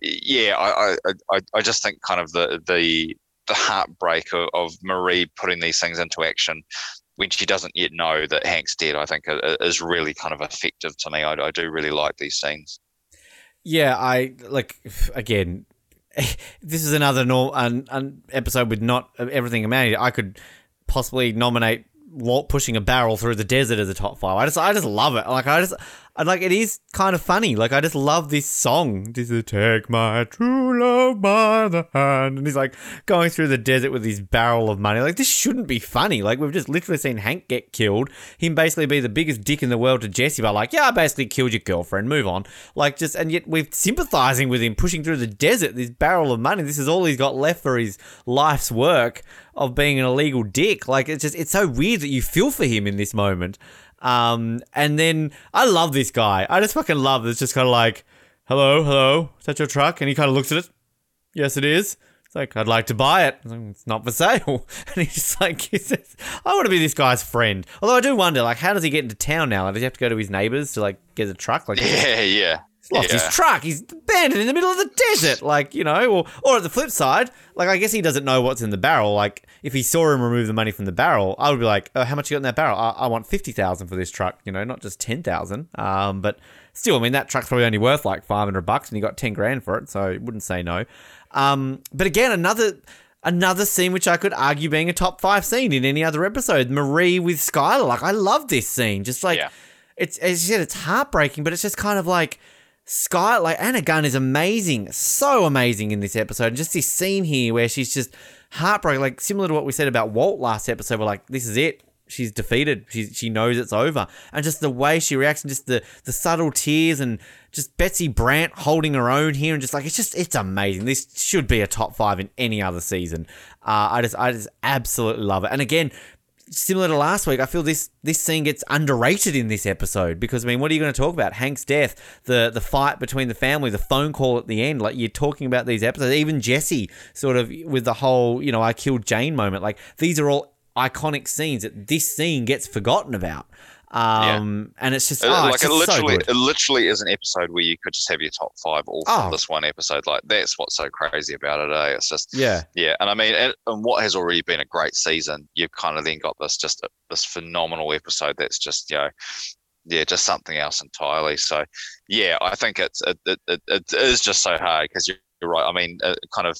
B: yeah, I, I, I just think kind of the the the heartbreak of, of Marie putting these things into action when she doesn't yet know that Hank's dead, I think is really kind of effective to me. I, I do really like these scenes.
A: Yeah, I like again. This is another norm, an, an episode with not everything amazing. I could possibly nominate Walt pushing a barrel through the desert as a top five. I just, I just love it. Like, I just, I like it is kind of funny. Like, I just love this song. This is take my true love by the hand, and he's like going through the desert with his barrel of money. Like, this shouldn't be funny. Like, we've just literally seen Hank get killed. Him basically be the biggest dick in the world to Jesse, by like, yeah, I basically killed your girlfriend. Move on. Like, just and yet we're sympathizing with him pushing through the desert. This barrel of money. This is all he's got left for his life's work of being an illegal dick. Like, it's just it's so weird that you feel for him in this moment. Um, and then I love this guy. I just fucking love. It's just kind of like, hello, hello, is that your truck? And he kind of looks at it. Yes, it is. It's like, I'd like to buy it. It's, like, "It's not for sale. And he's just like, he says, I want to be this guy's friend. Although I do wonder, like, how does he get into town now? Like, does he have to go to his neighbors to, like, get a truck? Like,
B: Yeah, yeah.
A: He's lost
B: yeah.
A: his truck. He's abandoned in the middle of the desert. Like, you know, or, or at the flip side, like, I guess he doesn't know what's in the barrel. Like, if he saw him remove the money from the barrel, I would be like, oh, how much you got in that barrel? I, I want 50000 for this truck, you know, not just 10000 Um, But still, I mean, that truck's probably only worth like 500 bucks and he got 10 grand for it. So I wouldn't say no. Um, but again, another. Another scene which I could argue being a top five scene in any other episode. Marie with Skyler. Like, I love this scene. Just like,
B: Yeah.
A: it's as you said, it's heartbreaking, but it's just kind of like Sky, like Anna Gunn is amazing, so amazing in this episode. And just this scene here where she's just heartbroken, like similar to what we said about Walt last episode, We're like this is it. She's defeated. She she knows it's over, and just the way she reacts, and just the the subtle tears, and just Betsy Brandt holding her own here, and just like it's just it's amazing. This should be a top five in any other season. Uh, I just I just absolutely love it. And again, similar to last week, I feel this this scene gets underrated in this episode because I mean, what are you going to talk about? Hank's death, the the fight between the family, the phone call at the end. Like you're talking about these episodes, even Jesse, sort of with the whole you know I killed Jane moment. Like these are all iconic scenes that this scene gets forgotten about. Um, and it's just
B: Uh,
A: oh,
B: like
A: it's
B: it
A: just so
B: literally,
A: good.
B: it literally is an episode where you could just have your top five all from
A: Oh.
B: this one episode. Like that's what's so crazy about it. Eh? It's just
A: Yeah,
B: yeah, and I mean, and, and what has already been a great season, you've kind of then got this just this phenomenal episode that's just you know yeah, just something else entirely. So, yeah, I think it's it, it, it is just so hard because you're right. I mean, uh, kind of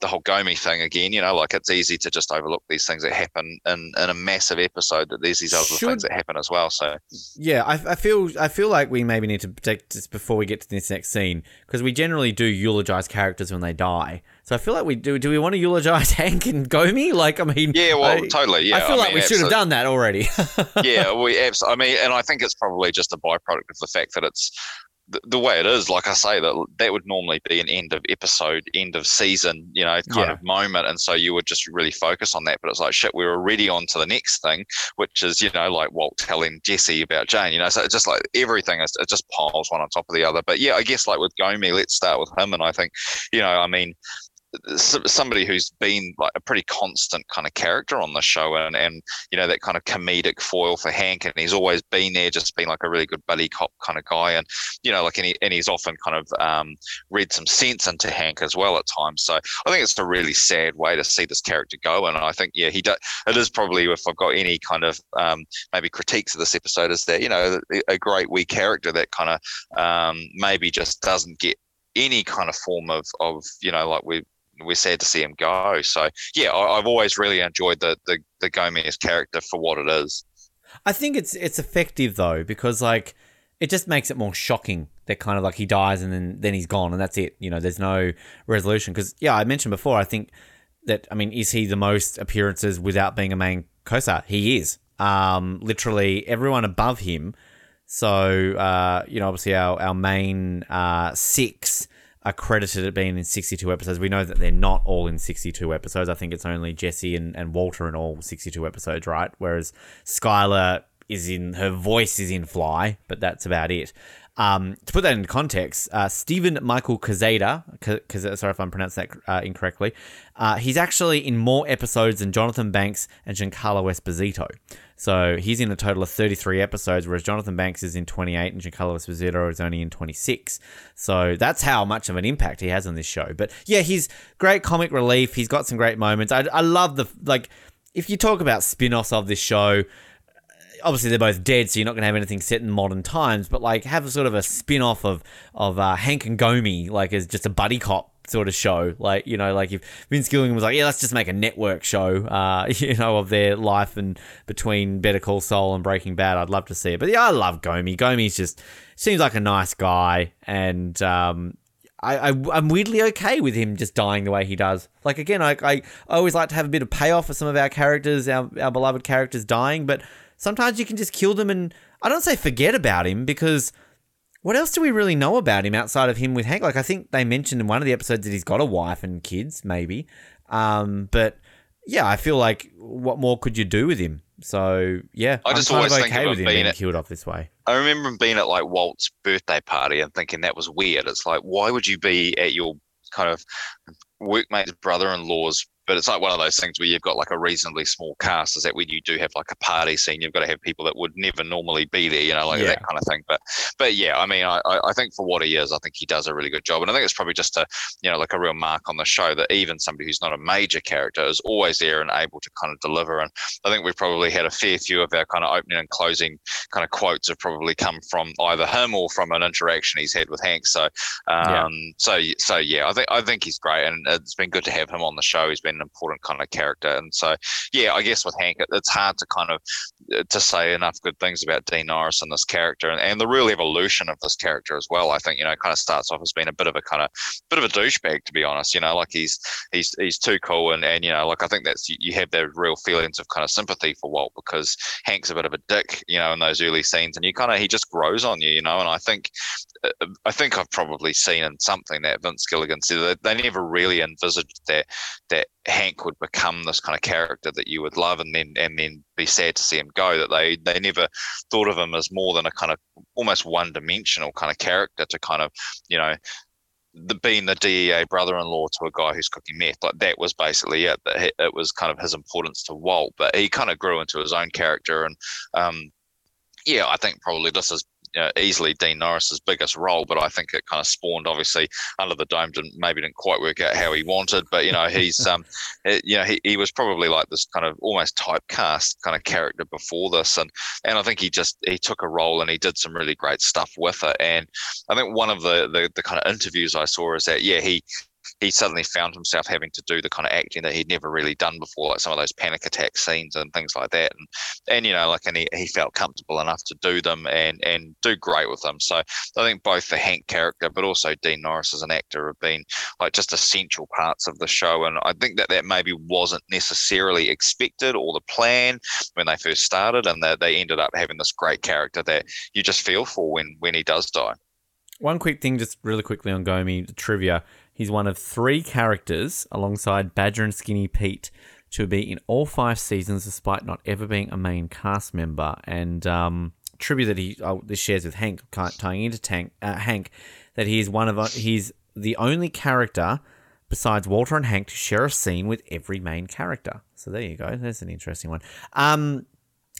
B: the whole Gomi thing again. You know, like it's easy to just overlook these things that happen in, in a massive episode. That there's these other Should, things that happen as well. So
A: yeah, I, I feel I feel like we maybe need to protect this before we get to this next scene because we generally do eulogize characters when they die. So I feel like we do. Do we want to eulogize Hank and Gomi? Like, I mean,
B: yeah, well, I, totally. Yeah,
A: I feel I like mean, we should have done that already.
B: yeah, we absolutely. I mean, and I think it's probably just a byproduct of the fact that it's the, the way it is. Like I say, that that would normally be an end of episode, end of season, you know, kind yeah. of moment, and so you would just really focus on that. But it's like shit, we're already on to the next thing, which is you know like Walt telling Jesse about Jane. You know, so it's just like everything is it just piles one on top of the other. But yeah, I guess like with Gomi, let's start with him, and I think you know, I mean somebody who's been like a pretty constant kind of character on the show and and you know that kind of comedic foil for Hank and he's always been there just been like a really good buddy cop kind of guy. And you know like and, he, and he's often kind of um, read some sense into Hank as well at times. So I think it's a really sad way to see this character go. And I think yeah he does it is probably if I've got any kind of um, maybe critiques of this episode is that you know a great wee character that kind of um, maybe just doesn't get any kind of form of of you know like we we're sad to see him go. So yeah, I, have always really enjoyed the the the Gomez character for what it is.
A: I think it's it's effective though because like it just makes it more shocking that kind of like he dies and then then he's gone and that's it. You know, there's no resolution because yeah, I mentioned before. I think that I mean, is he the most appearances without being a main co-star? He is. Um, literally everyone above him. So uh, you know, obviously our our main uh, six are credited at being in 62 episodes. We know that they're not all in 62 episodes. I think it's only Jesse and, and Walter in all 62 episodes, right? Whereas Skyler is in, her voice is in Fly, but that's about it. Um, to put that into context, uh, Steven Michael Quezada, sorry if I'm pronouncing that uh, incorrectly, uh, he's actually in more episodes than Jonathan Banks and Giancarlo Esposito. So he's in a total of 33 episodes, whereas Jonathan Banks is in 28 and Giancarlo Esposito is only in 26. So that's how much of an impact he has on this show. But yeah, he's great comic relief. He's got some great moments. I, I love the, like, if you talk about spin offs of this show, obviously they're both dead, so you're not going to have anything set in modern times. But like have a sort of a spin off of of uh, Hank and Gomi, like as just a buddy cop sort of show. Like you know, like if Vince Gilligan was like, yeah, let's just make a network show, uh, you know, of their life and between Better Call Saul and Breaking Bad, I'd love to see it. But yeah, I love Gomi. Gomi's just seems like a nice guy, and um, I, I am weirdly okay with him just dying the way he does. Like again, I, I always like to have a bit of payoff for some of our characters, our our beloved characters dying, but sometimes you can just kill them and I don't say forget about him because what else do we really know about him outside of him with Hank? Like I think they mentioned in one of the episodes that he's got a wife and kids, maybe. Um, but yeah, I feel like what more could you do with him? So yeah,
B: I just I'm always okay think
A: with him
B: being
A: at, killed off this way.
B: I remember him being at like Walt's birthday party and thinking that was weird. It's like why would you be at your kind of workmate's brother-in-law's but it's like one of those things where you've got like a reasonably small cast is that when you do have like a party scene you've got to have people that would never normally be there you know like yeah. that kind of thing. But but yeah i mean I, I think for what he is i think he does a really good job. And i think it's probably just a you know like a real mark on the show that even somebody who's not a major character is always there and able to kind of deliver. And i think we've probably had a fair few of our kind of opening and closing kind of quotes have probably come from either him or from an interaction he's had with hank. So um yeah. so so yeah i think i think he's great and it's been good to have him on the show. He's been an important kind of character. And so, yeah, I guess with Hank, it's hard to kind of uh, to say enough good things about Dean Norris and this character and, and the real evolution of this character as well. I think you know, kind of starts off as being a bit of a kind of bit of a douchebag, to be honest. You know, like he's he's he's too cool, and and you know, like I think that's you have those real feelings of kind of sympathy for Walt because Hank's a bit of a dick, you know, in those early scenes, and you kind of he just grows on you, you know. And I think I think I've probably seen in something that Vince Gilligan said that they never really envisaged that that Hank would become this kind of character that you would love, and then and then be sad to see him go. That they they never thought of him as more than a kind of almost one dimensional kind of character to kind of you know the, being the DEA brother-in-law to a guy who's cooking meth, like that was basically it. That it was kind of his importance to Walt, but he kind of grew into his own character, and um, yeah, I think probably this is you know, easily Dean Norris's biggest role, but I think it kind of spawned obviously under the dome didn't maybe didn't quite work out how he wanted, but you know he's um it, you know he, he was probably like this kind of almost typecast kind of character before this, and and I think he just he took a role and he did some really great stuff with it, and I think one of the the, the kind of interviews I saw is that yeah he he suddenly found himself having to do the kind of acting that he'd never really done before, like some of those panic attack scenes and things like that. And and you know, like and he, he felt comfortable enough to do them and and do great with them. So I think both the Hank character, but also Dean Norris as an actor, have been like just essential parts of the show. And I think that that maybe wasn't necessarily expected or the plan when they first started, and that they ended up having this great character that you just feel for when when he does die.
A: One quick thing, just really quickly on Gomi trivia. He's one of three characters alongside Badger and Skinny Pete to be in all five seasons, despite not ever being a main cast member. And um, tribute that he oh, this shares with Hank, tying into Tank, uh, Hank, that he is one of uh, he's the only character besides Walter and Hank to share a scene with every main character. So there you go. There's an interesting one. Um,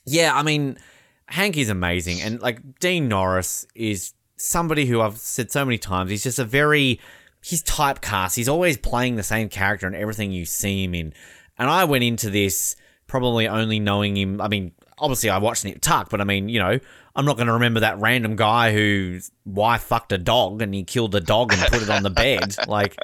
A: yeah, I mean, Hank is amazing, and like Dean Norris is somebody who I've said so many times. He's just a very he's typecast. He's always playing the same character in everything you see him in. And I went into this probably only knowing him. I mean, obviously I watched Nip Tuck, but I mean, you know, I'm not going to remember that random guy whose wife fucked a dog and he killed the dog and put it on the bed. Like,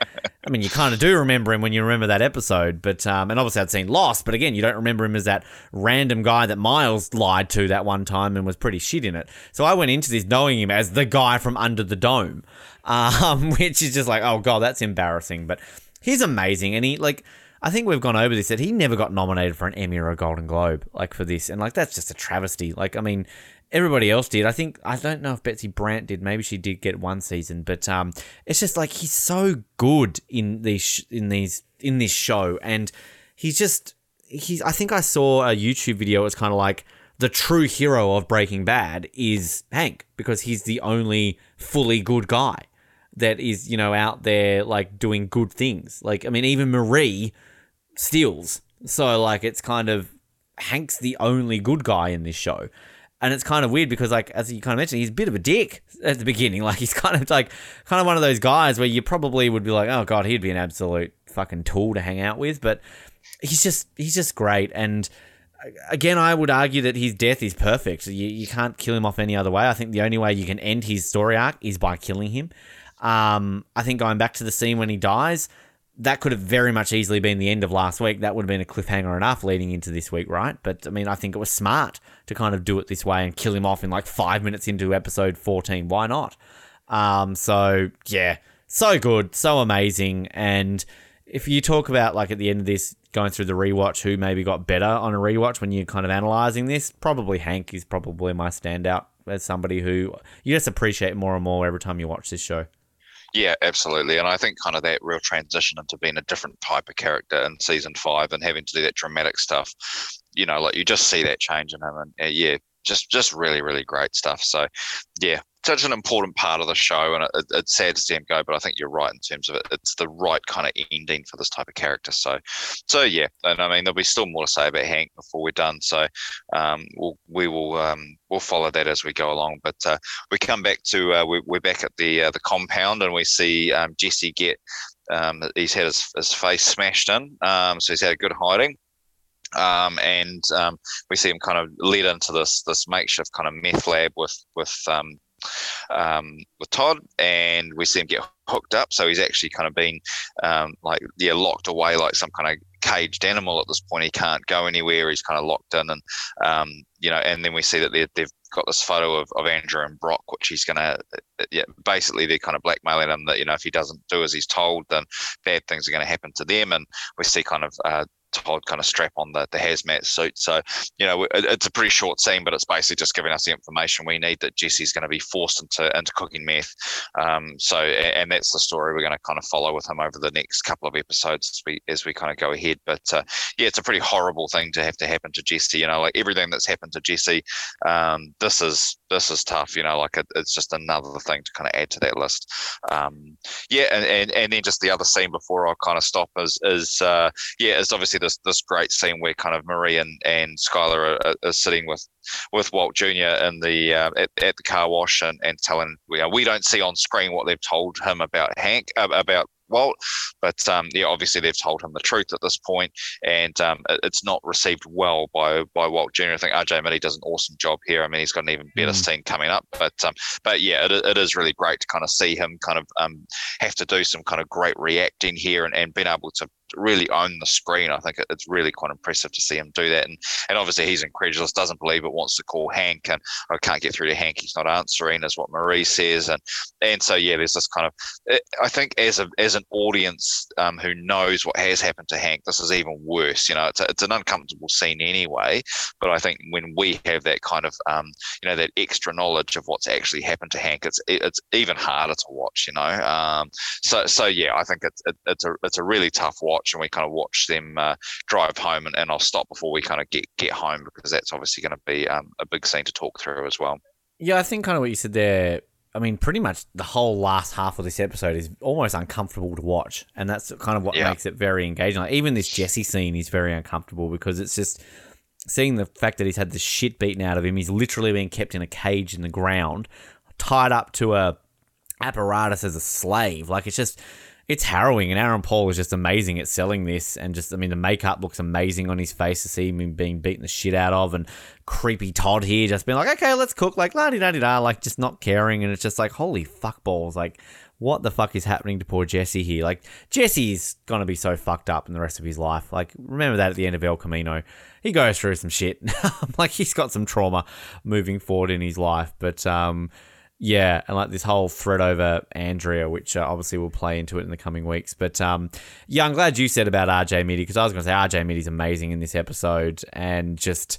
A: I mean, you kind of do remember him when you remember that episode, but um, and obviously I'd seen Lost, but again, you don't remember him as that random guy that Miles lied to that one time and was pretty shit in it. So I went into this knowing him as the guy from Under the Dome, um, which is just like, oh god, that's embarrassing. But he's amazing, and he like. I think we've gone over this that he never got nominated for an Emmy or a Golden Globe like for this, and like that's just a travesty. Like, I mean, everybody else did. I think I don't know if Betsy Brandt did. Maybe she did get one season, but um, it's just like he's so good in these in these in this show, and he's just he's. I think I saw a YouTube video. It's kind of like the true hero of Breaking Bad is Hank because he's the only fully good guy that is you know out there like doing good things. Like I mean, even Marie steals. So like it's kind of Hank's the only good guy in this show. And it's kind of weird because, like, as you kind of mentioned, he's a bit of a dick at the beginning. Like, he's kind of like, kind of one of those guys where you probably would be like, oh god, he'd be an absolute fucking tool to hang out with. But he's just, he's just great. And again, I would argue that his death is perfect. You, you can't kill him off any other way. I think the only way you can end his story arc is by killing him. Um, I think going back to the scene when he dies, that could have very much easily been the end of last week. That would have been a cliffhanger enough leading into this week, right? But I mean, I think it was smart to kind of do it this way and kill him off in like five minutes into episode 14. Why not? Um, so yeah, so good, so amazing. And if you talk about like at the end of this, going through the rewatch, who maybe got better on a rewatch when you're kind of analyzing this, probably Hank is probably my standout as somebody who you just appreciate more and more every time you watch this show.
B: Yeah, absolutely. And I think kind of that real transition into being a different type of character in season five and having to do that dramatic stuff, you know, like you just see that change in him. And uh, yeah, just just really really great stuff. So yeah, such an important part of the show, and it, it's sad to see him go. But I think you're right in terms of it. It's the right kind of ending for this type of character. So, so yeah, and I mean there'll be still more to say about Hank before we're done. So, um, we'll we will um, we'll follow that as we go along. But uh, we come back to uh, we, are back at the uh, the compound, and we see um, Jesse get. Um, he's had his, his face smashed in, um, so he's had a good hiding. Um, and um, we see him kind of led into this this makeshift kind of meth lab with with um, um, with Todd, and we see him get hooked up. So he's actually kind of been um, like yeah locked away like some kind of caged animal at this point. He can't go anywhere. He's kind of locked in, and um, you know, and then we see that they've got this photo of, of Andrea and Brock, which he's to, yeah, basically they're kind of blackmailing him that, you know, if he doesn't do as he's told, then bad things are going to happen to them. And we see kind of uh, Todd kind of strap on the, the hazmat suit. So, you know, it, it's a pretty short scene, but it's basically just giving us the information we need that Jesse's going to be forced into into cooking meth. Um, so, and that's the story we're going to kind of follow with him over the next couple of episodes as we as we kind of go ahead. But uh, yeah, it's a pretty horrible thing to have to happen to Jesse. You know, like everything that's happened to Jesse, um, this is this is tough. You know, like it, it's just another thing to kind of add to that list. Um, yeah, and, and and then just the other scene before I kind of stop is is uh, yeah, it's obviously this this great scene where kind of Marie and and Skyler are, are sitting with with Walt Jr. in the uh, at, at the car wash and and telling we we don't see on screen what they've told him about Hank about Walt. But um, yeah, obviously they've told him the truth at this point, and um, it's not received well by by Walt Jr. I think RJ Mitte does an awesome job here. I mean, he's got an even better mm. scene coming up. But um, but yeah, it, it is really great to kind of see him kind of um, have to do some kind of great reacting here and, and being able to really own the screen. I think it's really quite impressive to see him do that. And and obviously he's incredulous, doesn't believe it, wants to call Hank, and I can't get through to Hank. He's not answering, is what Marie says. And and so yeah, there's this kind of I think as a as an audience um, who knows what has happened to Hank, this is even worse. You know, it's a, it's an uncomfortable scene anyway. But I think when we have that kind of um, you know that extra knowledge of what's actually happened to Hank, it's it's even harder to watch. You know, um, so so yeah, I think it's it, it's a it's a really tough watch watch and we kind of watch them uh, drive home and, and I'll stop before we kind of get get home because that's obviously going to be um, a big scene to talk through as well.
A: Yeah, I think kind of what you said there. I mean, pretty much the whole last half of this episode is almost uncomfortable to watch, and that's kind of what yeah. makes it very engaging. Like even this Jesse scene is very uncomfortable because it's just seeing the fact that he's had the shit beaten out of him. He's literally being kept in a cage in the ground, tied up to a apparatus as a slave. Like it's just it's harrowing. And Aaron Paul is just amazing at selling this. And just, I mean, the makeup looks amazing on his face to see him being beaten the shit out of. And creepy Todd here just being like, okay, let's cook, like, la di da di da, like, just not caring. And it's just like, holy fuck balls. Like, what the fuck is happening to poor Jesse here? Like, Jesse's gonna be so fucked up in the rest of his life. Like, remember that at the end of El Camino. He goes through some shit. like, he's got some trauma moving forward in his life. But, um, yeah, and like this whole thread over Andrea, which uh, obviously will play into it in the coming weeks. But um, yeah, I'm glad you said about RJ Mitte because I was going to say RJ Mitte's amazing in this episode, and just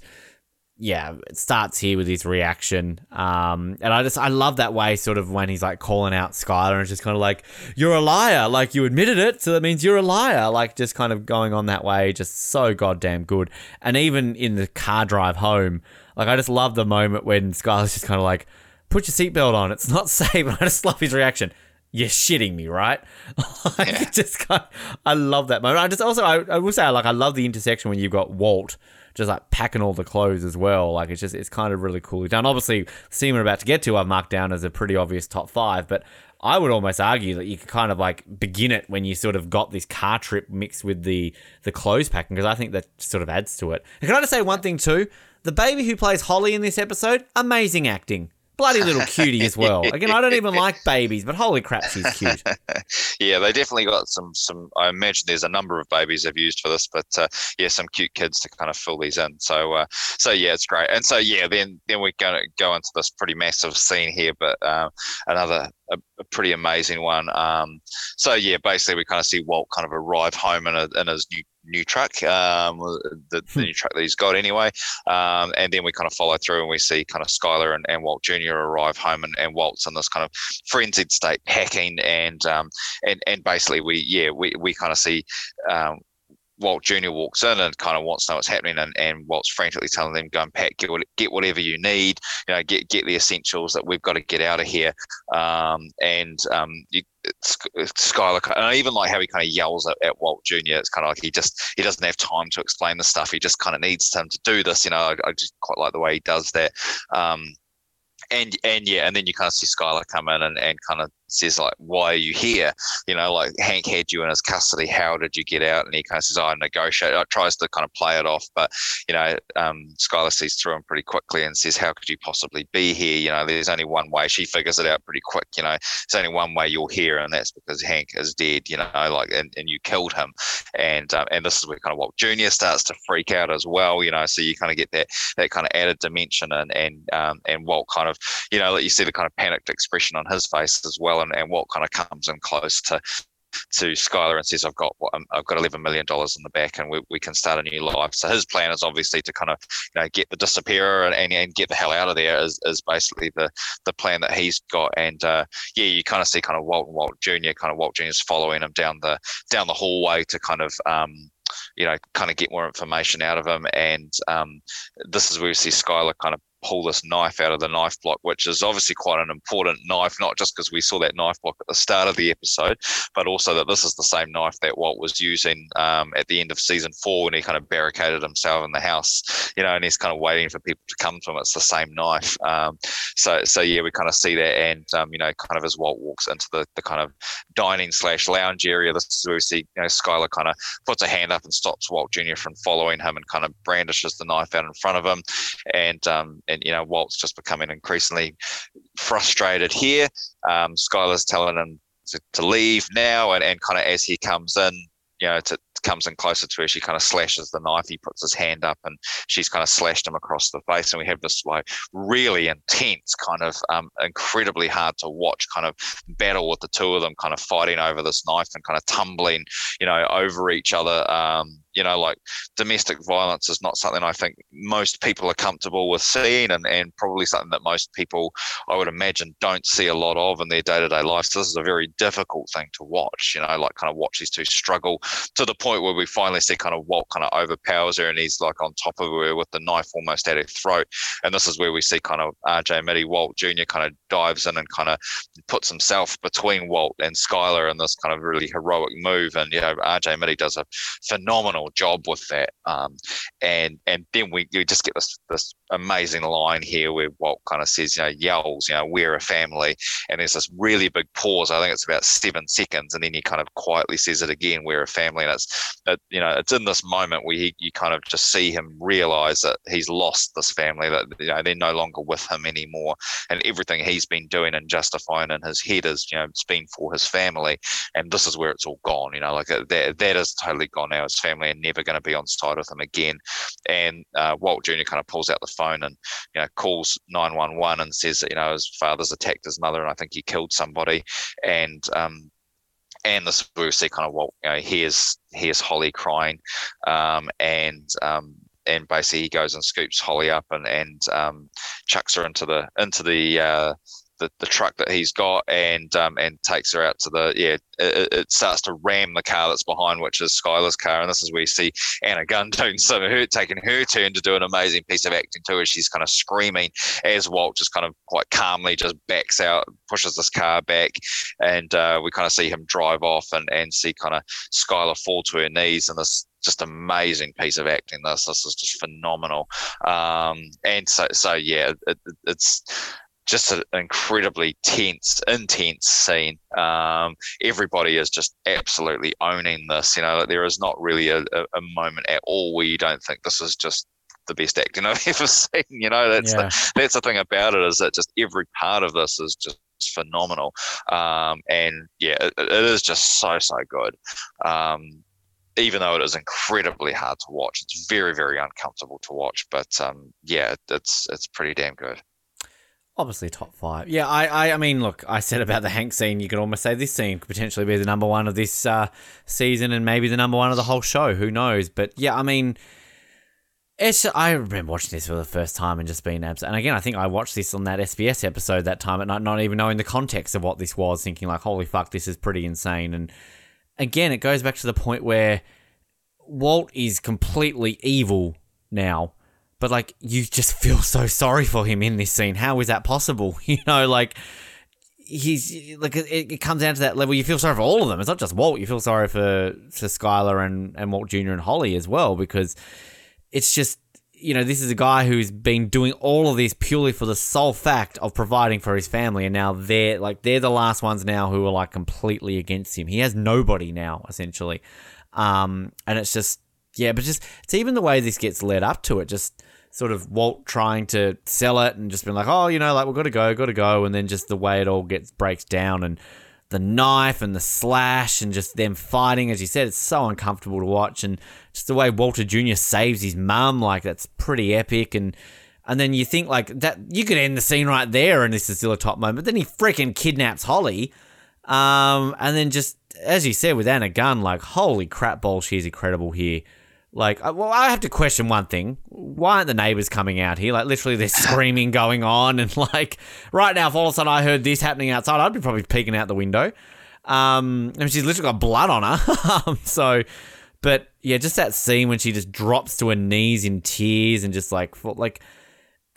A: yeah, it starts here with his reaction. Um, and I just I love that way, sort of when he's like calling out Skyler and it's just kind of like you're a liar, like you admitted it, so that means you're a liar, like just kind of going on that way, just so goddamn good. And even in the car drive home, like I just love the moment when Skyler's just kind of like put your seatbelt on. It's not safe. And I just love his reaction. You're shitting me, right? yeah. just kind of, I love that moment. I just also, I, I will say, like, I love the intersection when you've got Walt just like packing all the clothes as well. Like, it's just, it's kind of really cool done. Obviously, the scene we're about to get to, I've marked down as a pretty obvious top five, but I would almost argue that you could kind of like begin it when you sort of got this car trip mixed with the the clothes packing because I think that sort of adds to it. And can I just say one thing too? The baby who plays Holly in this episode, amazing acting bloody little cutie as well. Again, I don't even like babies, but holy crap, she's cute.
B: yeah, they definitely got some. Some I imagine there's a number of babies they've used for this, but uh, yeah, some cute kids to kind of fill these in. So, uh, so yeah, it's great. And so yeah, then then we're going to go into this pretty massive scene here, but uh, another a, a, pretty amazing one. Um, so yeah, basically we kind of see Walt kind of arrive home in, a, in his new new truck, um, the, the, hmm. new truck that he's got anyway. Um, and then we kind of follow through and we see kind of Skyler and, and Walt Jr. arrive home and, and Walt's in this kind of frenzied state packing and um, and and basically we yeah we, we kind of see um, Walt Jr. walks in and kind of wants to know what's happening, and, and Walt's frantically telling them, "Go and pack, get, get whatever you need, you know, get get the essentials that we've got to get out of here." Um, and um, you, Skyler, and I even like how he kind of yells at, at, Walt Jr. It's kind of like he just he doesn't have time to explain the stuff. He just kind of needs him to do this. You know, I, I just quite like the way he does that. Um, and and yeah, and then you kind of see Skyler come in and, and kind of says like, "Why are you here?" You know, like Hank had you in his custody. How did you get out? And he kind of says, "I negotiate." I tries to kind of play it off, but you know, um, Skyler sees through him pretty quickly and says, "How could you possibly be here?" You know, there's only one way. She figures it out pretty quick. You know, there's only one way you're here, and that's because Hank is dead. You know, like and, and you killed him, and um, and this is where kind of Walt Junior starts to freak out as well. You know, so you kind of get that that kind of added dimension, and and um, and Walt kind of you know, you see the kind of panicked expression on his face as well, and, and Walt kind of comes in close to to Skyler and says, "I've got um, I've got eleven million dollars in the back, and we, we can start a new life." So his plan is obviously to kind of you know get the disappearer and, and, and get the hell out of there is, is basically the the plan that he's got. And uh, yeah, you kind of see kind of Walt and Walt Jr. kind of Walt Jr. is following him down the down the hallway to kind of um, you know, kind of get more information out of him. And um, this is where we see Skylar kind of pull this knife out of the knife block, which is obviously quite an important knife, not just because we saw that knife block at the start of the episode, but also that this is the same knife that Walt was using um, at the end of season four when he kind of barricaded himself in the house, you know, and he's kind of waiting for people to come to him. It's the same knife. Um, so, so yeah, we kind of see that, and um, you know, kind of as Walt walks into the, the kind of dining slash lounge area, this is where we see you know Skyler kind of puts a hand up and stops Walt Jr. from following him and kind of brandishes the knife out in front of him, and um, and you know Walt's just becoming increasingly frustrated here. Um, Skyler's telling him to, to leave now, and, and kind of as he comes in, you know, to, comes in closer to her, she kind of slashes the knife. He puts his hand up, and she's kind of slashed him across the face. And we have this like really intense, kind of um, incredibly hard to watch kind of battle with the two of them, kind of fighting over this knife and kind of tumbling, you know, over each other. Um, you know, like domestic violence is not something I think most people are comfortable with seeing, and, and probably something that most people, I would imagine, don't see a lot of in their day to day lives. So this is a very difficult thing to watch, you know, like kind of watch these two struggle to the point where we finally see kind of Walt kind of overpowers her and he's like on top of her with the knife almost at her throat. And this is where we see kind of RJ Mitte, Walt Jr. kind of dives in and kind of puts himself between Walt and Skyler in this kind of really heroic move. And, you know, RJ Mitte does a phenomenal job with that. Um, and and then we just get this this amazing line here where Walt kind of says, you know, yells, you know, we're a family. And there's this really big pause. I think it's about seven seconds. And then he kind of quietly says it again, we're a family. And it's, it, you know, it's in this moment where he, you kind of just see him realize that he's lost this family, that, you know, they're no longer with him anymore. And everything he's been doing and justifying in his head is, you know, it's been for his family. And this is where it's all gone, you know, like uh, that, that is totally gone now. His family are never going to be on side with him again. And uh, Walt Jr. kind of pulls out the phone and you know calls 911 and says that you know his father's attacked his mother and I think he killed somebody and um, and this we see kind of what you know here's here's Holly crying um, and um, and basically he goes and scoops Holly up and and um, chucks her into the into the uh, the, the truck that he's got and um, and takes her out to the yeah it, it, starts to ram the car that's behind which is Skyler's car. And this is where you see Anna Gunn doing some her taking her turn to do an amazing piece of acting too as she's kind of screaming as Walt just kind of quite calmly just backs out pushes this car back. And uh, we kind of see him drive off and and see kind of Skyler fall to her knees and this just amazing piece of acting. This this is just phenomenal, um, and so so yeah, it, it's just an incredibly tense, intense scene. Um, everybody is just absolutely owning this. You know, there is not really a, a, moment at all where you don't think this is just the best acting I've ever seen. You know, that's yeah. the, that's the thing about it is that just every part of this is just phenomenal. Um, and yeah, it, it is just so so good. Um, even though it is incredibly hard to watch, it's very very uncomfortable to watch. But um, yeah, it's it's pretty damn good.
A: Obviously, top five. Yeah, I, I, I mean, look, I said about the Hank scene. You could almost say this scene could potentially be the number one of this uh, season, and maybe the number one of the whole show. Who knows? But yeah, I mean, it's. I remember watching this for the first time and just being abs. And again, I think I watched this on that SBS episode that time at night, not even knowing the context of what this was, thinking like, "Holy fuck, this is pretty insane." And again, it goes back to the point where Walt is completely evil now but like you just feel so sorry for him in this scene. How is that possible? You know, like he's like it, it comes down to that level. You feel sorry for all of them. It's not just Walt. You feel sorry for for Skyler and and Walt Jr. and Holly as well because it's just you know this is a guy who's been doing all of this purely for the sole fact of providing for his family, and now they're like they're the last ones now who are like completely against him. He has nobody now essentially, um, and it's just yeah, but just it's even the way this gets led up to it. Just sort of Walt trying to sell it and just being like, oh, you know, like we've got to go, got to go, and then just the way it all gets breaks down and the knife and the slash and just them fighting, as you said, it's so uncomfortable to watch, and just the way Walter Jr. saves his mum, like that's pretty epic, and and then you think like that you could end the scene right there, and this is still a top moment, but then he freaking kidnaps Holly, um, and then just as you said with Anna Gunn, like holy crap, ball, she's incredible here. Like, uh, well, I have to question one thing. Why aren't the neighbors coming out here? Like, literally, there's screaming going on. And, like, right now, if all of a sudden I heard this happening outside, I'd be probably peeking out the window. Um, and she's literally got blood on her. Um, so, but yeah, just that scene when she just drops to her knees in tears and just like, like,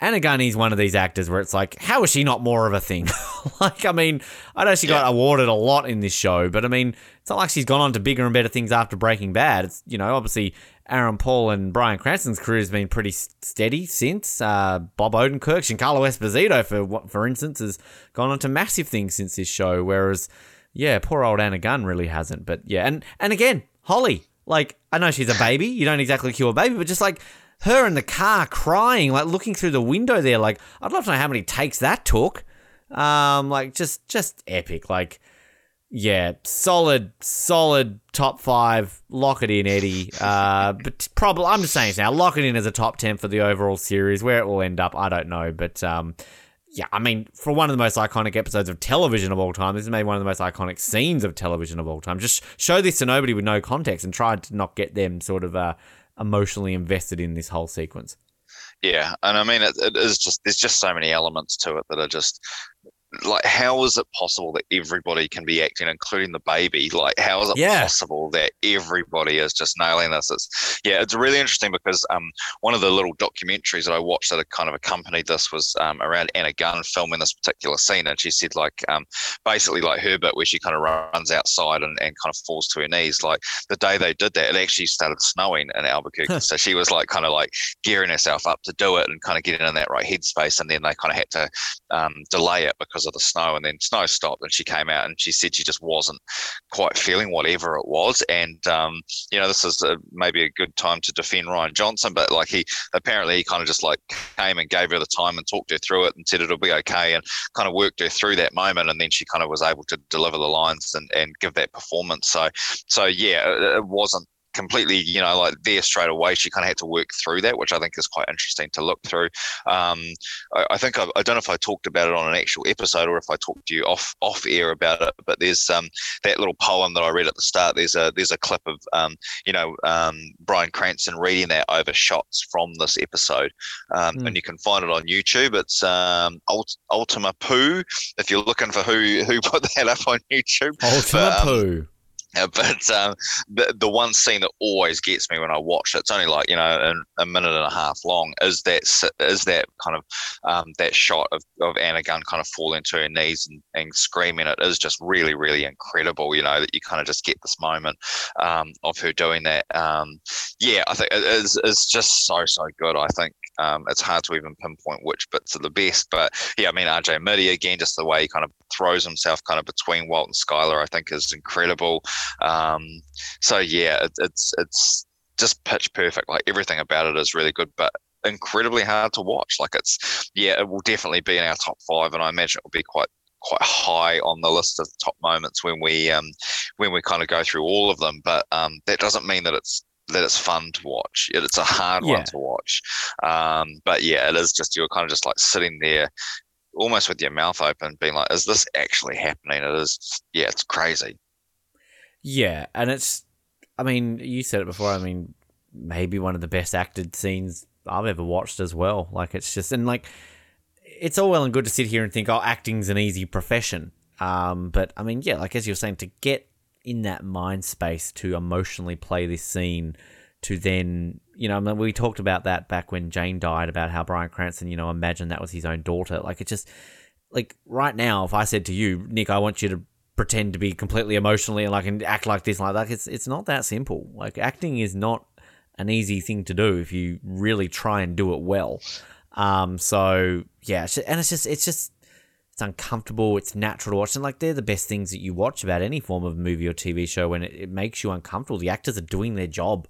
A: Anna Gunny's one of these actors where it's like, how is she not more of a thing? like, I mean, I know she got awarded a lot in this show, but I mean, it's not like she's gone on to bigger and better things after Breaking Bad. It's, you know, obviously Aaron Paul and Bryan Cranston's career has been pretty steady since. Uh, Bob Odenkirk, Giancarlo Esposito, for for instance, has gone on to massive things since this show, whereas, yeah, poor old Anna Gunn really hasn't. But yeah, and, and again, Holly, like, I know she's a baby. You don't exactly cure a baby, but just like her in the car crying, like looking through the window there. Like, I'd love to know how many takes that took. Um, like just just epic. Like, yeah, solid, solid top five. Lock it in, Eddie. Uh, but probably I'm just saying this now. Lock it in as a top ten for the overall series. Where it will end up, I don't know. But um, yeah, I mean, for one of the most iconic episodes of television of all time, this is maybe one of the most iconic scenes of television of all time. Just show this to nobody with no context and try to not get them sort of uh, emotionally invested in this whole sequence.
B: Yeah, and I mean, it, it is just there's just so many elements to it that are just like how is it possible that everybody can be acting including the baby? Like how is it yeah. possible that everybody is just nailing this? It's yeah it's really interesting because um one of the little documentaries that i watched that kind of accompanied this was um, around anna gunn filming this particular scene and she said like um basically like her bit where she kind of runs outside and, and kind of falls to her knees like the day they did that it actually started snowing in albuquerque. So she was like kind of like gearing herself up to do it and kind of getting in that right headspace and then they kind of had to um, delay it because because of the snow. And then snow stopped, and she came out and she said she just wasn't quite feeling whatever it was. And um, you know, this is a, maybe a good time to defend Rian Johnson, but like he apparently he kind of just like came and gave her the time and talked her through it and said it'll be okay, and kind of worked her through that moment. And then she kind of was able to deliver the lines and, and give that performance. So so yeah, it wasn't completely, you know, like there straight away. She kind of had to work through that, which I think is quite interesting to look through. Um, I, I, think I, I, don't know if I talked about it on an actual episode or if I talked to you off off air about it. But there's um, that little poem that I read at the start. There's a there's a clip of um, you know um, Bryan Cranston reading that over shots from this episode, mm. and you can find it on YouTube. It's um, Ult- Ultima Poo. If you're looking for who who put that up on YouTube,
A: Ultima but, Poo.
B: but um, the the one scene that always gets me when I watch it, it's only like you know a, a minute and a half long, is that is that kind of um, that shot of, of Anna Gunn kind of falling to her knees and, and screaming. It is just really really incredible, you know, that you kind of just get this moment um, of her doing that. Um, yeah, I think it is is just so so good. I think um, it's hard to even pinpoint which bits are the best, but yeah, I mean RJ Mitte again, just the way he kind of throws himself kind of between Walt and Skyler, I think is incredible. Um, so yeah, it, it's it's just pitch perfect. Like everything about it is really good, but incredibly hard to watch. Like it's yeah, it will definitely be in our top five, and I imagine it will be quite quite high on the list of top moments when we um, when we kind of go through all of them. But um, that doesn't mean that it's that it's fun to watch. It's a hard yeah. one to watch. Um, but yeah, it is just you're kind of just like sitting there almost with your mouth open, being like, "Is this actually happening?" It is. Yeah, it's crazy.
A: Yeah, and it's. I mean, you said it before. I mean, maybe one of the best acted scenes I've ever watched as well. Like, it's just and like, it's all well and good to sit here and think, "Oh, acting's an easy profession." Um, but I mean, yeah, like as you're saying, to get in that mind space to emotionally play this scene, to then you know, I mean, we talked about that back when Jane died, about how Bryan Cranston, you know, imagined that was his own daughter. Like, it just, like, right now, if I said to you, Nick, I want you to pretend to be completely emotionally and like and act like this like that, it's it's not that simple. Like, acting is not an easy thing to do if you really try and do it well. Um, so yeah, and it's just it's just it's uncomfortable, it's natural to watch, and like they're the best things that you watch about any form of movie or TV show when it, it makes you uncomfortable. The actors are doing their job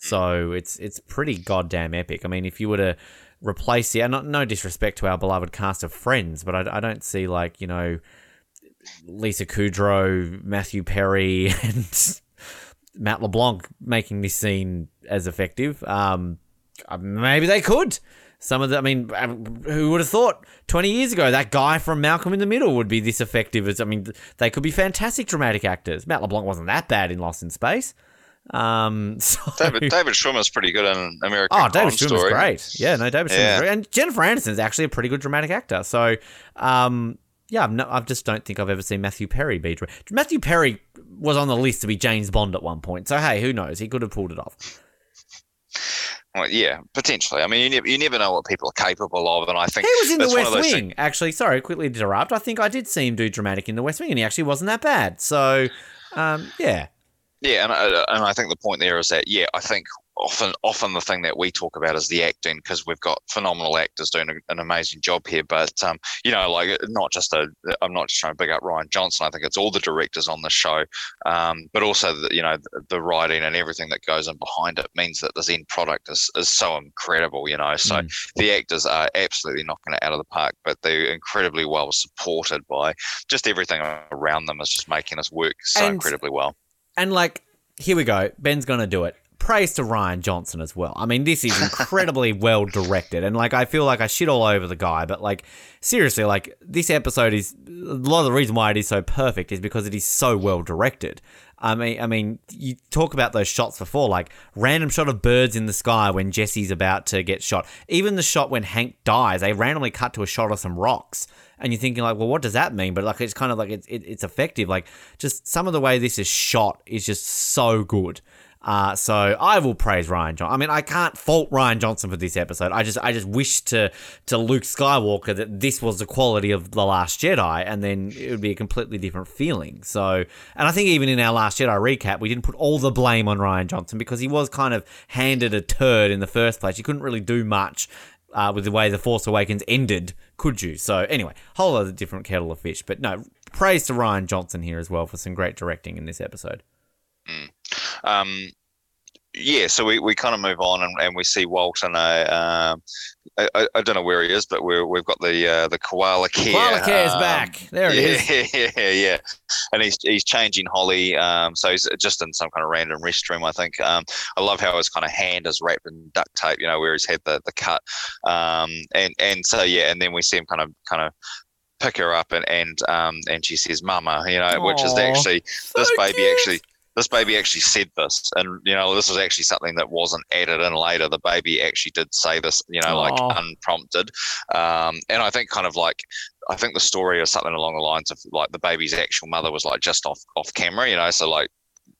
A: so it's it's pretty goddamn epic. I mean, if you were to replace the, not no disrespect to our beloved cast of Friends, but I, I don't see like you know Lisa Kudrow, Matthew Perry, and Matt LeBlanc making this scene as effective. Um, uh, maybe they could. Some of the, I mean, um, who would have thought 20 years ago that guy from Malcolm in the Middle would be this effective? As I mean, they could be fantastic dramatic actors. Matt LeBlanc wasn't that bad in Lost in Space. Um, so,
B: David David Schwimmer's pretty good in American. Oh,
A: David
B: Schwimmer's
A: Story. great. Yeah, no, David yeah. Schwimmer's great, and Jennifer Aniston's actually a pretty good dramatic actor. So, um, yeah, i no, I just don't think I've ever seen Matthew Perry be. Matthew Perry was on the list to be James Bond at one point. So hey, who knows? He could have pulled it off.
B: Well, yeah, potentially. I mean, you never, you never know what people are capable of, and I think
A: He was in the West Wing.
B: things-
A: Actually, sorry, quickly interrupt. I think I did see him do dramatic in the West Wing, and he actually wasn't that bad. So, um, yeah.
B: Yeah, and I, and I think the point there is that yeah, I think often often the thing that we talk about is the acting because we've got phenomenal actors doing a, an amazing job here. But um, you know, like not just a, I'm not just trying to big up Rian Johnson. I think it's all the directors on the show, um, but also the, you know the, the writing and everything that goes in behind it means that this end product is is so incredible. You know, so
A: Mm.
B: the actors are absolutely knocking it out of the park, but they're incredibly well supported by just everything around them is just making us work so
A: And-
B: incredibly well.
A: And like, here we go. Ben's gonna do it. Praise to Rian Johnson as well. I mean, this is incredibly well directed, and like, I feel like I shit all over the guy, but like, seriously, like, this episode is a lot of the reason why it is so perfect is because it is so well directed. I mean, I mean, you talk about those shots before, like random shot of birds in the sky when Jesse's about to get shot. Even the shot when Hank dies, they randomly cut to a shot of some rocks, and you're thinking like, well, what does that mean? But like, it's kind of like it's it, it's effective. Like, just some of the way this is shot is just so good. Uh, so I will praise Rian Johnson. I mean, I can't fault Rian Johnson for this episode. I just, I just wish to to Luke Skywalker that this was the quality of the Last Jedi, and then it would be a completely different feeling. So, and I think even in our Last Jedi recap, we didn't put all the blame on Rian Johnson because he was kind of handed a turd in the first place. You couldn't really do much. Uh, with the way the Force Awakens ended, could you? So anyway, whole other different kettle of fish. But no, praise to Rian Johnson here as well for some great directing in this episode.
B: Um, yeah, so we, we kind of move on and, and we see Walt and um, I, I, I don't know where he is, but we're, we've got the uh, the koala care.
A: Koala Care's
B: um,
A: back. There it is.
B: yeah, yeah, yeah, and he's he's changing Holly. Um, so he's just in some kind of random restroom, I think. Um, I love how his kind of hand is wrapped in duct tape, you know, where he's had the the cut. Um, and and so yeah, and then we see him kind of kind of pick her up and and um and she says mama you know which is actually this baby
A: cute.
B: actually this baby actually said this and you know this is actually something that wasn't added in later the baby actually did say this you know like
A: Aw.
B: unprompted um and i think kind of like i think the story is something along the lines of like the baby's actual mother was like just off off camera you know so like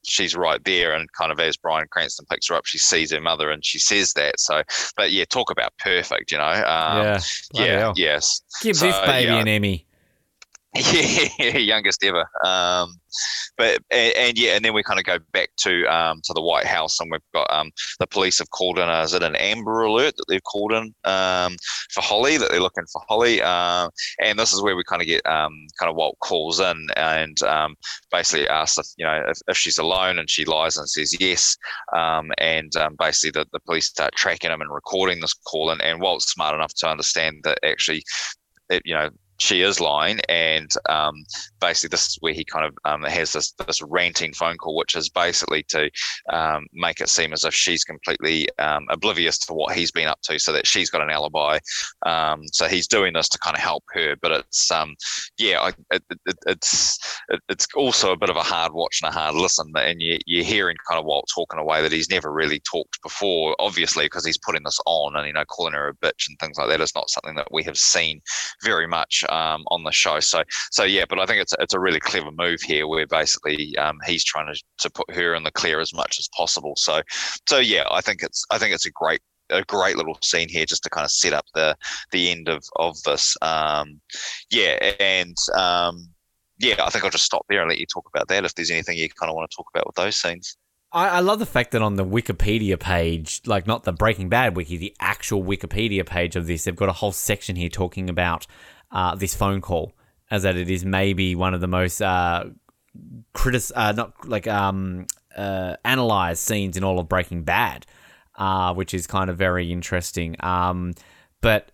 B: she's right there and kind of as Bryan Cranston picks her up she sees her mother and she says that so but yeah talk about perfect you know um,
A: yeah.
B: Yeah yes
A: Give
B: So,
A: this baby
B: yeah.
A: an Emmy.
B: yeah, youngest ever. Um, but and, and yeah, and then we kind of go back to um, to the White House, and we've got um, the police have called in. Is it an Amber Alert that they've called in um, for Holly? That they're looking for Holly, um, and this is where we kind of get um, kind of Walt calls in and um, basically asks if you know if, if she's alone, and she lies and says yes, um, and um, basically the, the police start tracking him and recording this call, and, and Walt's smart enough to understand that actually, it, you know she is lying, and um, basically this is where he kind of um, has this this ranting phone call, which is basically to um, make it seem as if she's completely um, oblivious to what he's been up to, so that she's got an alibi. Um, so he's doing this to kind of help her, but it's um, yeah, I, it, it, it's it, it's also a bit of a hard watch and a hard listen. And you, you're hearing kind of Walt talking away that he's never really talked before, obviously because he's putting this on and you know calling her a bitch and things like that is not something that we have seen very much um, on the show. So so yeah, but I think it's it's a really clever move here where basically um, he's trying to to put her in the clear as much as possible. So so yeah, I think it's I think it's a great a great little scene here just to kind of set up the the end of of this. Um, yeah, and um, yeah, I think I'll just stop there and let you talk about that if there's anything you kind of want to talk about with those scenes.
A: I, I love the fact that on the Wikipedia page, like not the Breaking Bad wiki, the actual Wikipedia page of this, they've got a whole section here talking about uh, this phone call, as that it is maybe one of the most uh, critic, uh, not like um, uh, analyzed scenes in all of Breaking Bad, uh, which is kind of very interesting. Um, but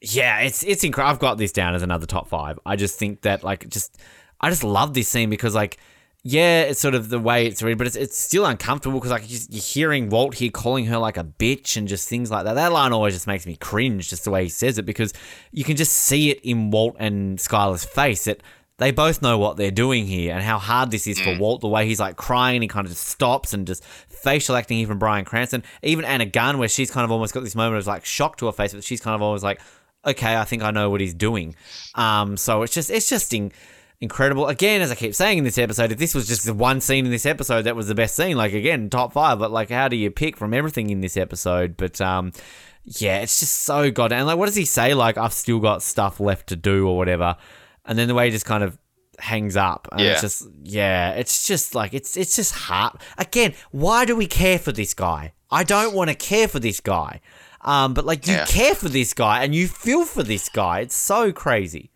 A: yeah, it's it's incredible. I've got this down as another top five. I just think that like just I just love this scene because like yeah, it's sort of the way it's read, but it's, it's still uncomfortable because like you're hearing Walt here calling her like a bitch and just things like that. That line always just makes me cringe, just the way he says it, because you can just see it in Walt and Skyler's face that they both know what they're doing here and how hard this is for Walt. The way he's like crying and he kind of just stops and just facial acting even Bryan Cranston, even Anna Gunn, where she's kind of almost got this moment of like shock to her face, but she's kind of always like, okay, I think I know what he's doing. Um, so it's just it's just in, incredible. Again, as I keep saying in this episode, if this was just the one scene in this episode that was the best scene, like again, top five. But like, how do you pick from everything in this episode? But um, yeah, it's just so goddamn. Like, what does he say? Like, I've still got stuff left to do or whatever. And then the way he just kind of hangs up. And
B: Yeah.
A: it's just yeah, it's just like it's it's just hard. Again, why do we care for this guy? I don't want to care for this guy. Um, but like you
B: Yeah.
A: care for this guy and you feel for this guy. It's so crazy.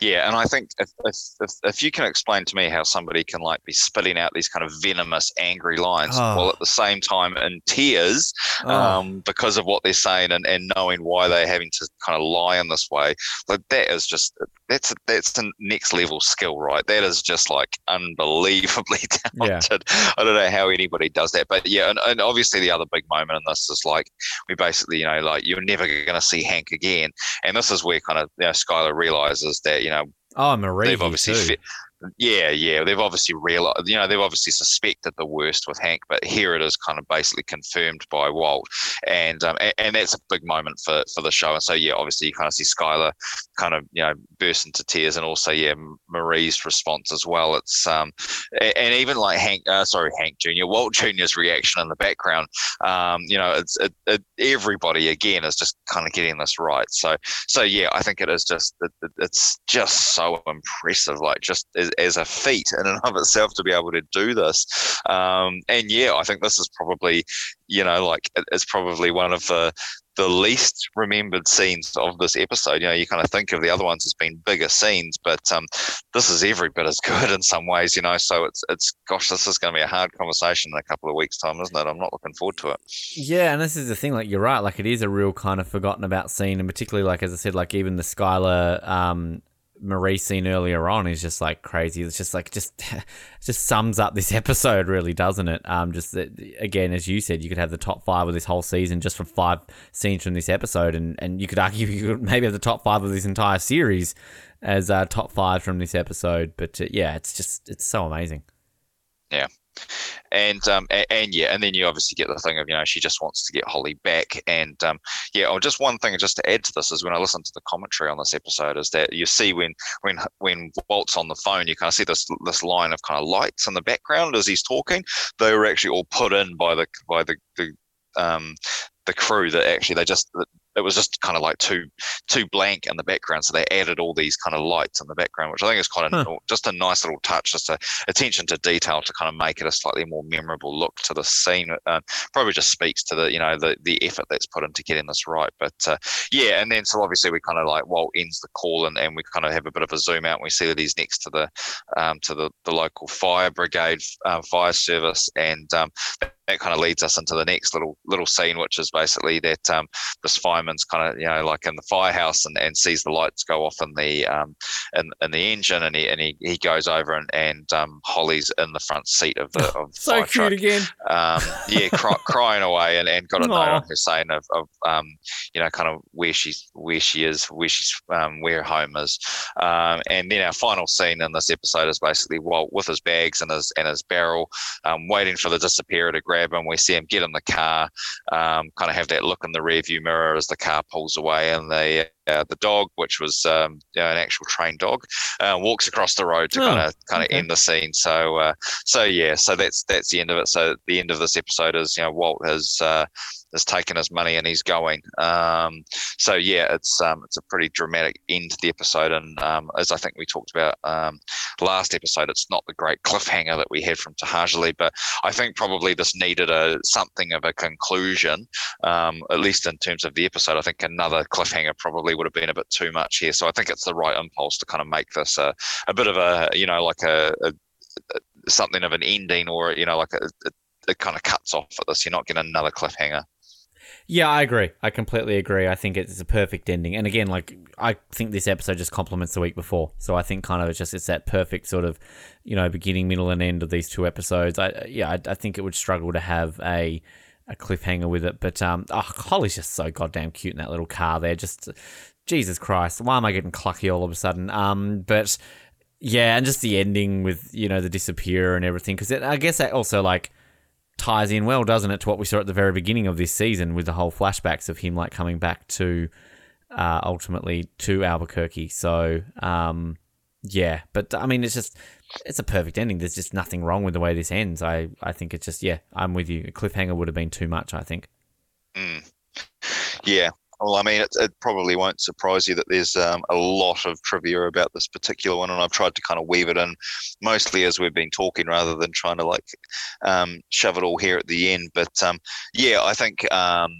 B: Yeah, and I think if, if if if you can explain to me how somebody can like be spitting out these kind of venomous, angry lines
A: Oh.
B: while at the same time in tears
A: Oh.
B: um, because of what they're saying and, and knowing why they're having to kind of lie in this way, like that is just that's that's the next level skill, right? That is just like unbelievably
A: Yeah.
B: talented. I don't know how anybody does that, but yeah, and, and obviously the other big moment in this is like we basically, you know, like you're never going to see Hank again, and this is where kind of you know Skyler realizes that you know
A: Oh, Marie
B: they've obviously
A: too.
B: Yeah yeah they've obviously realized you know they've obviously suspected the worst with hank but here it is kind of basically confirmed by walt. And um, and, and that's a big moment for for the show. And so yeah obviously you kind of see skyler kind of you know burst into tears and also yeah marie's response as well. It's um a- and even like hank uh, sorry hank junior walt junior's reaction in the background um you know it's it, it, everybody again is just kind of getting this right. So so yeah, I think it is just it- it's just so impressive, like just as, as a feat in and of itself to be able to do this. Um, and yeah, I think this is probably you know like it's probably one of the the least remembered scenes of this episode. You know, you kind of think of the other ones as being bigger scenes, but um, this is every bit as good in some ways. You know, so it's it's gosh, this is going to be a hard conversation in a couple of weeks' time, isn't it? I'm not looking forward to it.
A: Yeah, and this is the thing. Like you're right. Like it is a real kind of forgotten about scene, and particularly like as I said, like even the Skyler um, Marie scene earlier on is just like crazy. It's just like just just sums up this episode, really, doesn't it? Um, just that, again, as you said, you could have the top five of this whole season just from five scenes from this episode, and and you could argue you could maybe have the top five of this entire series as uh, top five from this episode. But uh, yeah, it's just it's so amazing.
B: And um and, and yeah and then you obviously get the thing of you know she just wants to get holly back. And um yeah oh, just one thing just to add to this is when i listen to the commentary on this episode is that you see when when when walt's on the phone you kind of see this this line of kind of lights in the background as he's talking. They were actually all put in by the by the the um the crew that actually they just it was just kind of like too too blank in the background so they added all these kind of lights in the background which i think is quite a
A: Huh.
B: just a nice little touch just a attention to detail to kind of make it a slightly more memorable look to the scene. Uh, probably just speaks to the you know the the effort that's put into getting this right. But uh, yeah, and then so obviously we kind of like Walt ends the call and, and we kind of have a bit of a zoom out and we see that he's next to the um, to the the local fire brigade uh, fire service and um, that kind of leads us into the next little little scene, which is basically that um, this fireman's kind of you know like in the firehouse and, and sees the lights go off in the um, in, in the engine and he and he, he goes over and and um, Holly's in the front seat of the of the
A: So
B: fire
A: cute
B: truck
A: again.
B: um, yeah, cry, crying away, and, and got a note on her saying of, of um, you know, kind of where she's where she is, where she's um, where her home is, um, and then our final scene in this episode is basically Walt with his bags and his and his barrel, um, waiting for the disappearer to grab him. We see him get in the car, um, kind of have that look in the rearview mirror as the car pulls away, and the uh, the dog, which was um, you know, an actual trained dog, uh, walks across the road to kind of kind of end the scene. So uh, so yeah, so that's that's the end of it. So the end of this episode is you know Walt has uh, has taken his money and he's going. Um, so yeah, it's um, it's a pretty dramatic end to the episode, and um, as I think we talked about um, last episode, it's not the great cliffhanger that we had from To'hajiilee, but I think probably this needed a something of a conclusion, um, at least in terms of the episode. I think another cliffhanger probably would have been a bit too much here. So I think it's the right impulse to kind of make this a, a bit of a you know like a, a, a something of an ending or you know like a, a it kind of cuts off at this. You're not getting another cliffhanger.
A: Yeah, I agree. I completely agree. I think it's a perfect ending. And again, like I think this episode just complements the week before. So I think kind of it's just it's that perfect sort of, you know, beginning, middle, and end of these two episodes. I yeah, I, I think it would struggle to have a a cliffhanger with it. But um, oh, Holly's just so goddamn cute in that little car there. Just Jesus Christ, why am I getting clucky all of a sudden? Um, but yeah, and just the ending with you know the disappear and everything because I guess that also like ties in well, doesn't it, to what we saw at the very beginning of this season with the whole flashbacks of him like coming back to uh, ultimately to Albuquerque. So um, Yeah, but I mean, it's just it's a perfect ending. There's just nothing wrong with the way this ends. I I think it's just yeah, I'm with you. A cliffhanger would have been too much. I think.
B: Mm. Yeah, well, I mean, it, it, probably won't surprise you that there's um, a lot of trivia about this particular one, and I've tried to kind of weave it in, mostly as we've been talking, rather than trying to like um, shove it all here at the end. But um, yeah, I think um,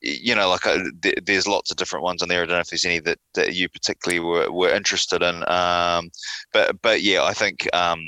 B: you know, like uh, th- there's lots of different ones on there. I don't know if there's any that, that you particularly were, were interested in, um, but but yeah, I think um,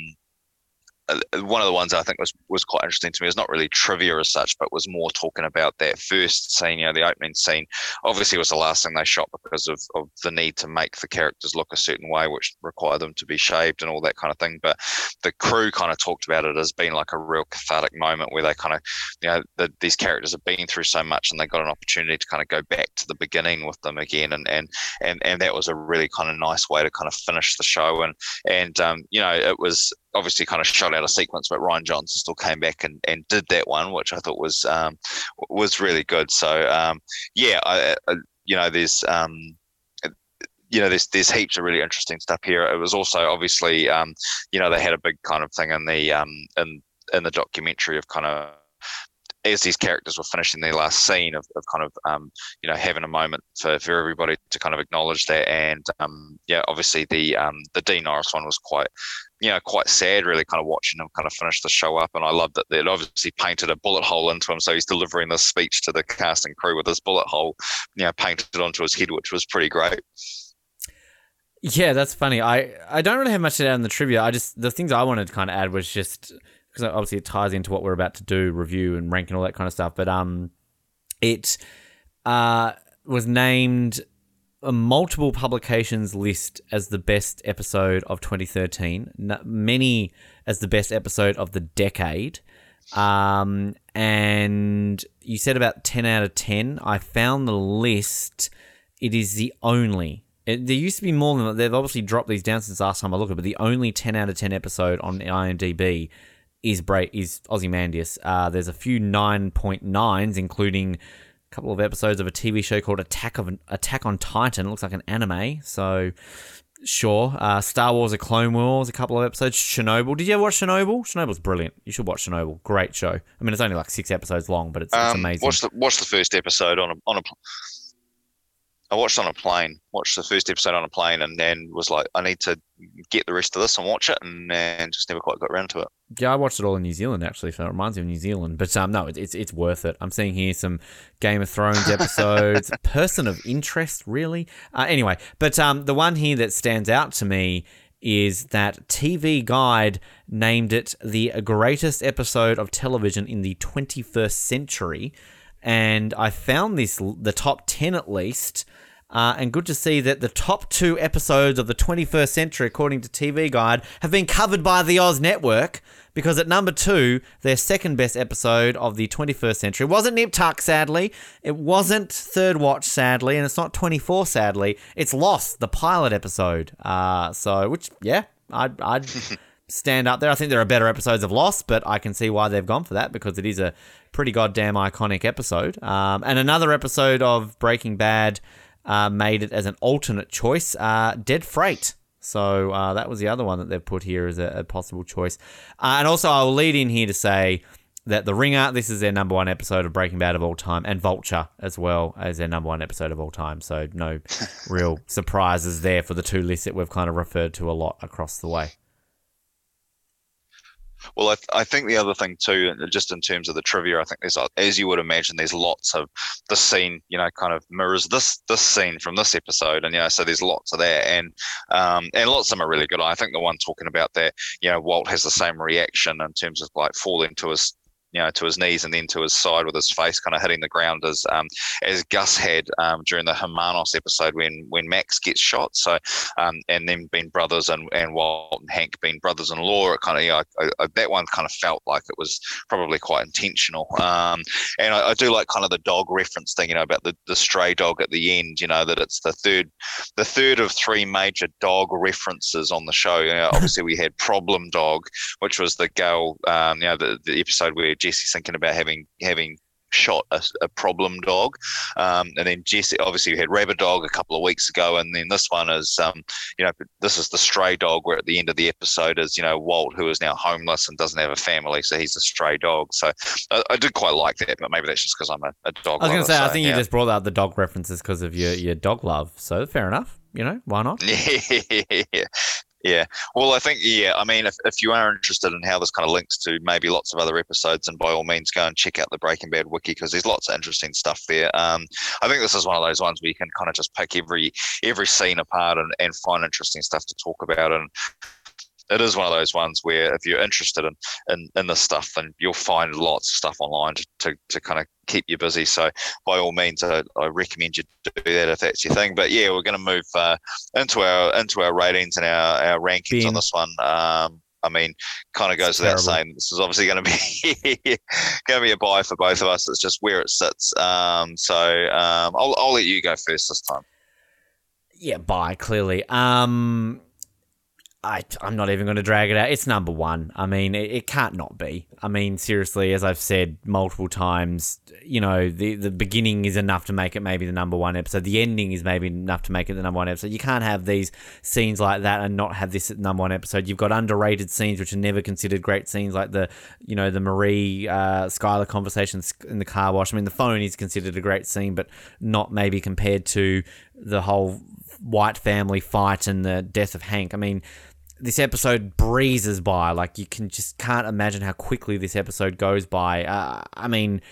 B: one of the ones I think was was quite interesting to me is not really trivia as such, but was more talking about that first scene, you know, the opening scene. Obviously, was the last thing they shot because of, of the need to make the characters look a certain way, which required them to be shaved and all that kind of thing. But the crew kind of talked about it as being like a real cathartic moment where they kind of, you know, the, these characters have been through so much and they got an opportunity to kind of go back to the beginning with them again, and and and and that was a really kind of nice way to kind of finish the show. And and um, you know, it was obviously kind of shot out of sequence, but Rian Johnson still came back and, and did that one, which I thought was um, was really good. So um, yeah, I, I, you know, there's um, you know, there's there's heaps of really interesting stuff here. It was also obviously, um, you know, they had a big kind of thing in the um, in in the documentary of kind of as these characters were finishing their last scene of, of kind of um, you know having a moment for, for everybody to kind of acknowledge that and um, yeah obviously the um, the Dean Norris one was quite you know quite sad really kind of watching him kind of finish the show up and I loved that it obviously painted a bullet hole into him so he's delivering this speech to the cast and crew with this bullet hole you know painted onto his head which was pretty great.
A: Yeah, that's funny. I, I don't really have much to add in the trivia. I just the things I wanted to kind of add was just because obviously it ties into what we're about to do, review and rank and all that kind of stuff. But um, it uh was named a multiple publications list as the best episode of 2013, many as the best episode of the decade. Um, and you said about 10 out of 10. I found the list. It is the only. It, there used to be more than. They've obviously dropped these down since last time I looked at it, but the only 10 out of 10 episode on IMDb is Bra- is Ozymandias. Uh, there's a few 9.9s, including a couple of episodes of a TV show called Attack of Attack on Titan. It looks like an anime, so sure. Uh, Star Wars: A Clone Wars, a couple of episodes. Chernobyl. Did you ever watch Chernobyl? Chernobyl's brilliant. You should watch Chernobyl. Great show. I mean, it's only like six episodes long, but it's, um, it's amazing.
B: Watch the watch the first episode on a on a I watched on a plane, watched the first episode on a plane, and then was like, I need to get the rest of this and watch it, and, and just never quite got around to it.
A: Yeah, I watched it all in New Zealand actually, so it reminds me of New Zealand. But um, no, it's it's worth it. I'm seeing here some Game of Thrones episodes, person of interest, really. Uh, anyway, but um, the one here that stands out to me is that TV Guide named it the greatest episode of television in the 21st century and I found this the top 10 at least. Uh, and good to see that the top two episodes of the 21st century, according to TV Guide, have been covered by the Oz Network. Because at number two, their second best episode of the 21st century wasn't Nip Tuck, sadly. It wasn't Third Watch, sadly. And it's not 24, sadly. It's Lost, the pilot episode. Uh, so, which, yeah, I'd, I'd stand up there. I think there are better episodes of Lost, but I can see why they've gone for that because it is a pretty goddamn iconic episode. Um, and another episode of Breaking Bad uh, made it as an alternate choice. Uh, Dead Freight. So uh, that was the other one that they've put here as a, a possible choice. Uh, and also, I will lead in here to say that The Ringer, this is their number one episode of Breaking Bad of all time, and Vulture as well as their number one episode of all time. So no real surprises there for the two lists that we've kind of referred to a lot across the way.
B: Well, I, th- I think the other thing too, just in terms of the trivia, I think there's, as you would imagine, there's lots of the scene, you know, kind of mirrors this this scene from this episode, and you know, so there's lots of that, and um, and lots of them are really good. I think the one talking about that, you know, Walt has the same reaction in terms of like falling to his you know, to his knees and then to his side with his face kind of hitting the ground as um, as Gus had um, during the Hermanos episode when when Max gets shot. So um, and then being brothers and, and Walt and Hank being brothers-in-law, it kind of you know, I, I, that one kind of felt like it was probably quite intentional. Um, and I, I, do like kind of the dog reference thing, you know, about the, the stray dog at the end. You know that it's the third the third of three major dog references on the show. You know, obviously we had Problem Dog, which was the girl, um, you know, the, the episode where Jesse's thinking about having having shot a, a problem dog. Um, and then Jesse, obviously, we had Rabbit Dog a couple of weeks ago, and then this one is, um, you know, this is the stray dog. Where at the end of the episode is, you know, Walt, who is now homeless and doesn't have a family, so he's a stray dog. So I, I did quite like that, but maybe that's just because I'm a, a, dog.
A: I was
B: going
A: to say, so, I think yeah. you just brought out the dog references because of your your dog love. So fair enough. You know, why not?
B: Yeah, yeah. Well, I think, yeah, I mean, if, if you are interested in how this kind of links to maybe lots of other episodes, and by all means, go and check out the Breaking Bad wiki because there's lots of interesting stuff there. Um, I think this is one of those ones where you can kind of just pick every every scene apart and, and find interesting stuff to talk about. And it is one of those ones where if you're interested in, in, in this stuff, then you'll find lots of stuff online to, to, to kind of keep you busy. So by all means, I, I, recommend you do that if that's your thing. But yeah, we're going to move uh, into our into our ratings and our, our rankings on this one. Um, I mean, kind of goes without saying. This is obviously going to be going to be a buy for both of us. It's just where it sits. Um, so um, I'll I'll let you go first this time.
A: Yeah, buy clearly. Um, I, I'm not even going to drag it out. It's number one. I mean, it, it, can't not be. I mean, seriously, as I've said multiple times, you know, the, the beginning is enough to make it maybe the number one episode. The ending is maybe enough to make it the number one episode. You can't have these scenes like that and not have this at number one episode. You've got underrated scenes which are never considered great scenes, like the, you know, the Marie uh, Skyler conversations in the car wash. I mean, the phone is considered a great scene, but not maybe compared to the whole white family fight and the death of Hank. I mean, this episode breezes by. Like you can just can't imagine how quickly this episode goes by. Uh, I mean,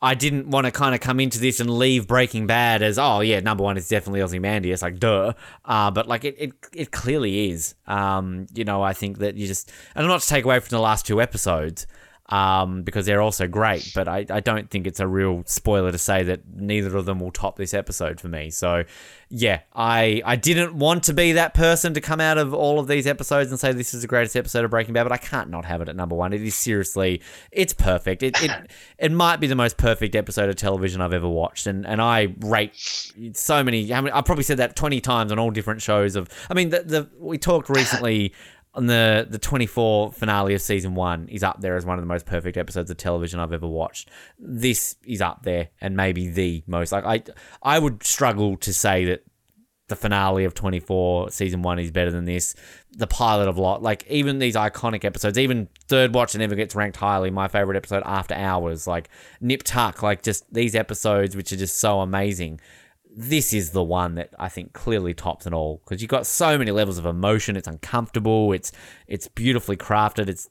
A: I didn't want to kind of come into this and leave Breaking Bad as oh yeah, number one is definitely Ozymandias, like duh. Uh, but like it, it, it clearly is. Um, you know, I think that you just and not to take away from the last two episodes um, because they're also great. But I, I don't think it's a real spoiler to say that neither of them will top this episode for me. So, yeah, I I didn't want to be that person to come out of all of these episodes and say this is the greatest episode of Breaking Bad, but I can't not have it at number one. It is seriously, it's perfect. It it, it might be the most perfect episode of television I've ever watched, and and I rate so many. I mean, I probably said that twenty times on all different shows. Of I mean, the the we talked recently on the the 24 finale of season one is up there as one of the most perfect episodes of television I've ever watched. This is up there and maybe the most. Like I I would struggle to say that the finale of 24 season one is better than this. The pilot of lot, like even these iconic episodes, even Third Watch never gets ranked highly. My favorite episode, After Hours, like Nip Tuck, like just these episodes which are just so amazing this is the one that I think clearly tops it all because you've got so many levels of emotion. It's uncomfortable. It's it's beautifully crafted. It's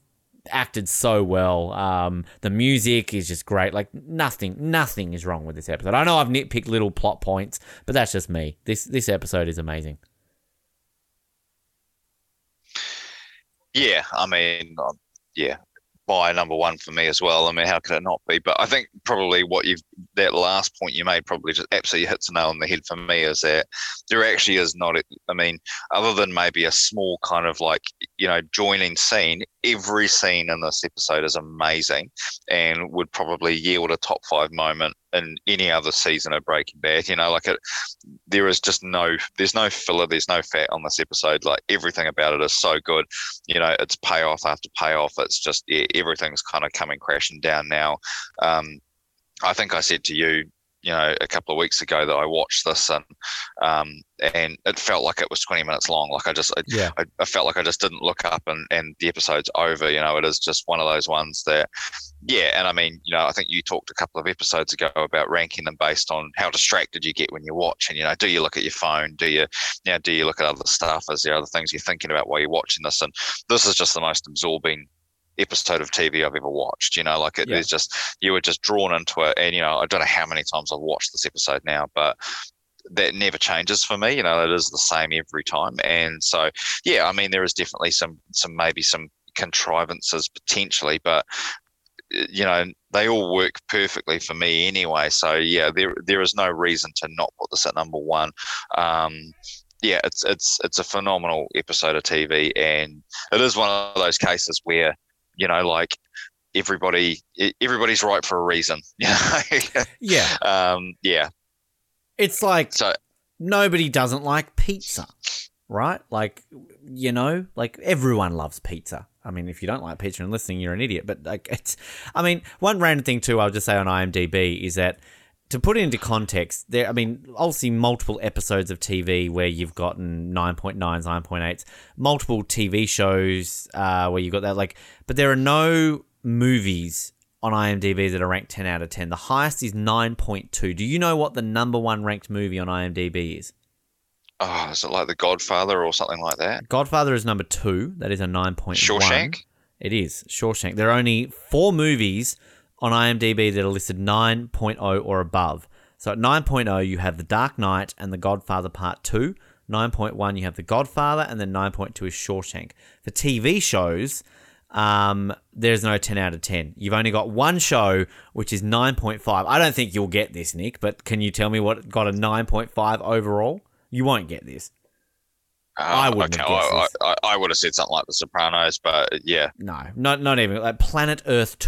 A: acted so well. Um, the music is just great. Like nothing, nothing is wrong with this episode. I know I've nitpicked little plot points, but that's just me. This this episode is amazing.
B: Yeah, I mean, um, yeah, by number one for me as well. I mean, how could it not be? But I think probably what you've that last point you made probably just absolutely hits a nail on the head for me is that there actually is not. I mean, other than maybe a small kind of like you know joining scene, every scene in this episode is amazing and would probably yield a top five moment in any other season of Breaking Bad. You know, like it, there is just no, there's no filler, there's no fat on this episode. Like everything about it is so good. You know, it's payoff after payoff. It's just yeah, everything's kind of coming crashing down now. Um, I think I said to you you know a couple of weeks ago that I watched this and um, and it felt like it was 20 minutes long. Like I just I, yeah. I, I, felt like I just didn't look up and and the episode's over you know it is just one of those ones that yeah and I mean you know I think you talked a couple of episodes ago about ranking them based on how distracted you get when you watch and you know do you look at your phone? Do you you know do you look at other stuff? Is there other things you're thinking about while you're watching this? And this is just the most absorbing episode of TV I've ever watched. You know, like it yeah. is just you were just drawn into it, and you know, I don't know how many times I've watched this episode now, but that never changes for me. You know, it is the same every time, and so yeah, I mean, there is definitely some some maybe some contrivances potentially, but you know they all work perfectly for me anyway so yeah there there is no reason to not put this at number one um, yeah it's it's it's a phenomenal episode of tv and it is one of those cases where you know, like everybody everybody's right for a reason.
A: yeah.
B: Um, yeah.
A: It's like so, nobody doesn't like pizza, right? Like you know, like everyone loves pizza. I mean, if you don't like pizza and listening, you're an idiot. But like, it's, I mean, one random thing too, I'll just say on IMDb is that to put it into context, there, I mean, obviously multiple episodes of TV where you've gotten 9.9s, 9.8s, multiple TV shows uh, where you've got that, like, but there are no movies on IMDb that are ranked 10 out of 10. The highest is 9.2. Do you know what the number one ranked movie on IMDb is?
B: Oh, is it like The Godfather or something like that?
A: Godfather is number two. That is a 9.1.
B: Shawshank?
A: It is. Shawshank. There are only four movies on IMDb that are listed 9.0 or above. So at 9.0, you have The Dark Knight and The Godfather Part 2. 9.1, you have The Godfather, and then 9.2 is Shawshank. For TV shows, um, there's no 10 out of 10. You've only got one show, which is 9.5. I don't think you'll get this, Nick, but can you tell me what got a 9.5 overall? You won't get this.
B: Uh,
A: I wouldn't have guessed
B: I. I, I would have said something like The Sopranos, but yeah.
A: No, not not even like Planet Earth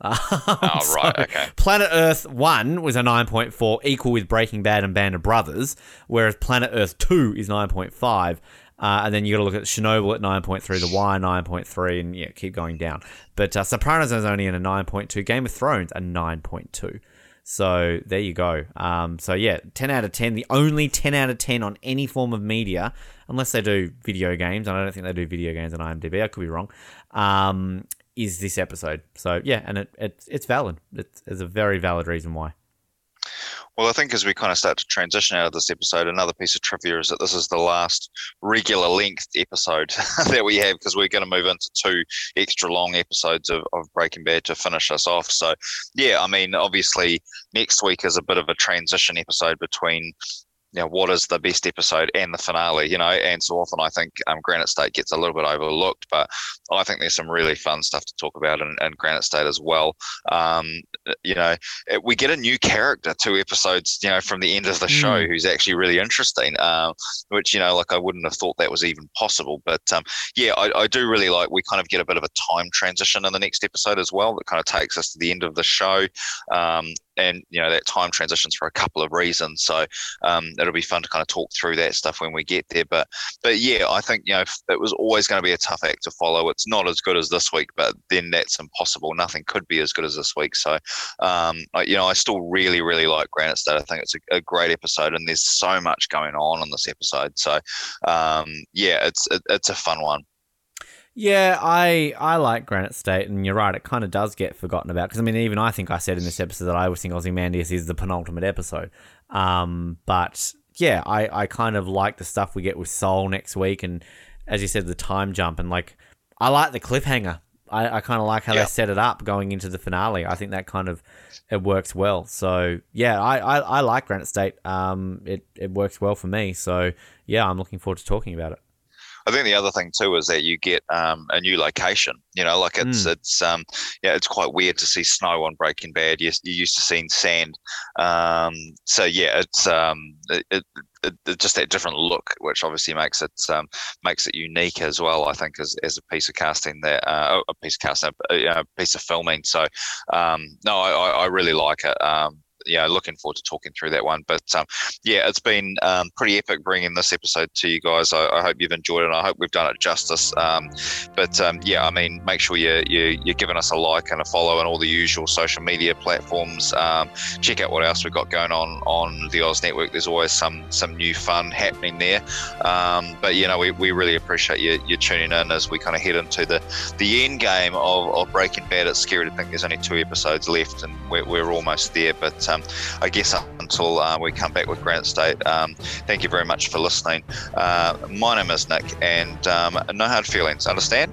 A: two.
B: Oh, right, okay.
A: Planet Earth one was a nine point four, equal with Breaking Bad and Band of Brothers, whereas Planet Earth two is nine point five. Uh, and then you got to look at Chernobyl at 9.3, The Wire 9.3, and yeah, keep going down. But uh, Sopranos is only in a 9.2. Game of Thrones a 9.2. So there you go. Um, so yeah, 10 out of 10. The only 10 out of 10 on any form of media, unless they do video games. and I don't think they do video games on IMDb. I could be wrong. Um, is this episode? So yeah, and it, it it's valid. It's, it's a very valid reason why.
B: Well, I think as we kind of start to transition out of this episode, another piece of trivia is that this is the last regular length episode that we have because we're going to move into two extra long episodes of, of Breaking Bad to finish us off. So, yeah, I mean, obviously, next week is a bit of a transition episode between know, what is the best episode and the finale, you know, and so often I think um, Granite State gets a little bit overlooked, but I think there's some really fun stuff to talk about in, in Granite State as well. Um, you know, it- we get a new character two episodes, you know, from the end of the show
A: Mm.
B: who's actually really interesting, um, which, you know, like I wouldn't have thought that was even possible. But um, yeah, I, I do really like, we kind of get a bit of a time transition in the next episode as well that kind of takes us to the end of the show. And, you know, that time transitions for a couple of reasons. So, um, it'll be fun to kind of talk through that stuff when we get there. But but yeah, I think you know it was always going to be a tough act to follow. It's not as good as this week, but then that's impossible. Nothing could be as good as this week. So um, I, you know, I still really really like Granite State. I think it's a, a great episode, and there's so much going on in this episode. So um, yeah, it's it, it's a fun one.
A: Yeah, I I like Granite State, and you're right. It kind of does get forgotten about because I mean, even I think I said in this episode that I always think Ozymandias is the penultimate episode. Um, but yeah, I I kind of like the stuff we get with Saul next week, and as you said, the time jump, and like I like the cliffhanger. I, I kind of like how
B: Yeah.
A: they set it up going into the finale. I think that kind of it works well. So yeah, I, I, I like Granite State. Um, it it works well for me. So yeah, I'm looking forward to talking about it.
B: I think the other thing too is that you get um, a new location. You know, like it's
A: Mm.
B: it's um, yeah, it's quite weird to see snow on Breaking Bad. You you're used to seeing sand. Um, so yeah, it's um, it, it, it, just that different look, which obviously makes it um, makes it unique as well. I think as, as a piece of casting that uh, a piece of casting, a, a piece of filming. So um, no, I, I I really like it. Um, yeah, looking forward to talking through that one. But um, yeah, it's been um, pretty epic bringing this episode to you guys. I, I hope you've enjoyed it. and I hope we've done it justice. Um, but um, yeah, I mean, make sure you, you you're giving us a like and a follow on all the usual social media platforms. Um, check out what else we've got going on on the Oz Network. There's always some some new fun happening there. Um, but you know, we, we really appreciate you you tuning in as we kind of head into the the end game of, of Breaking Bad. It's scary to think there's only two episodes left, and we're, we're almost there. But um, I guess until uh, we come back with Granite State, um, thank you very much for listening. Uh, my name is Nick, and um, no hard feelings. Understand?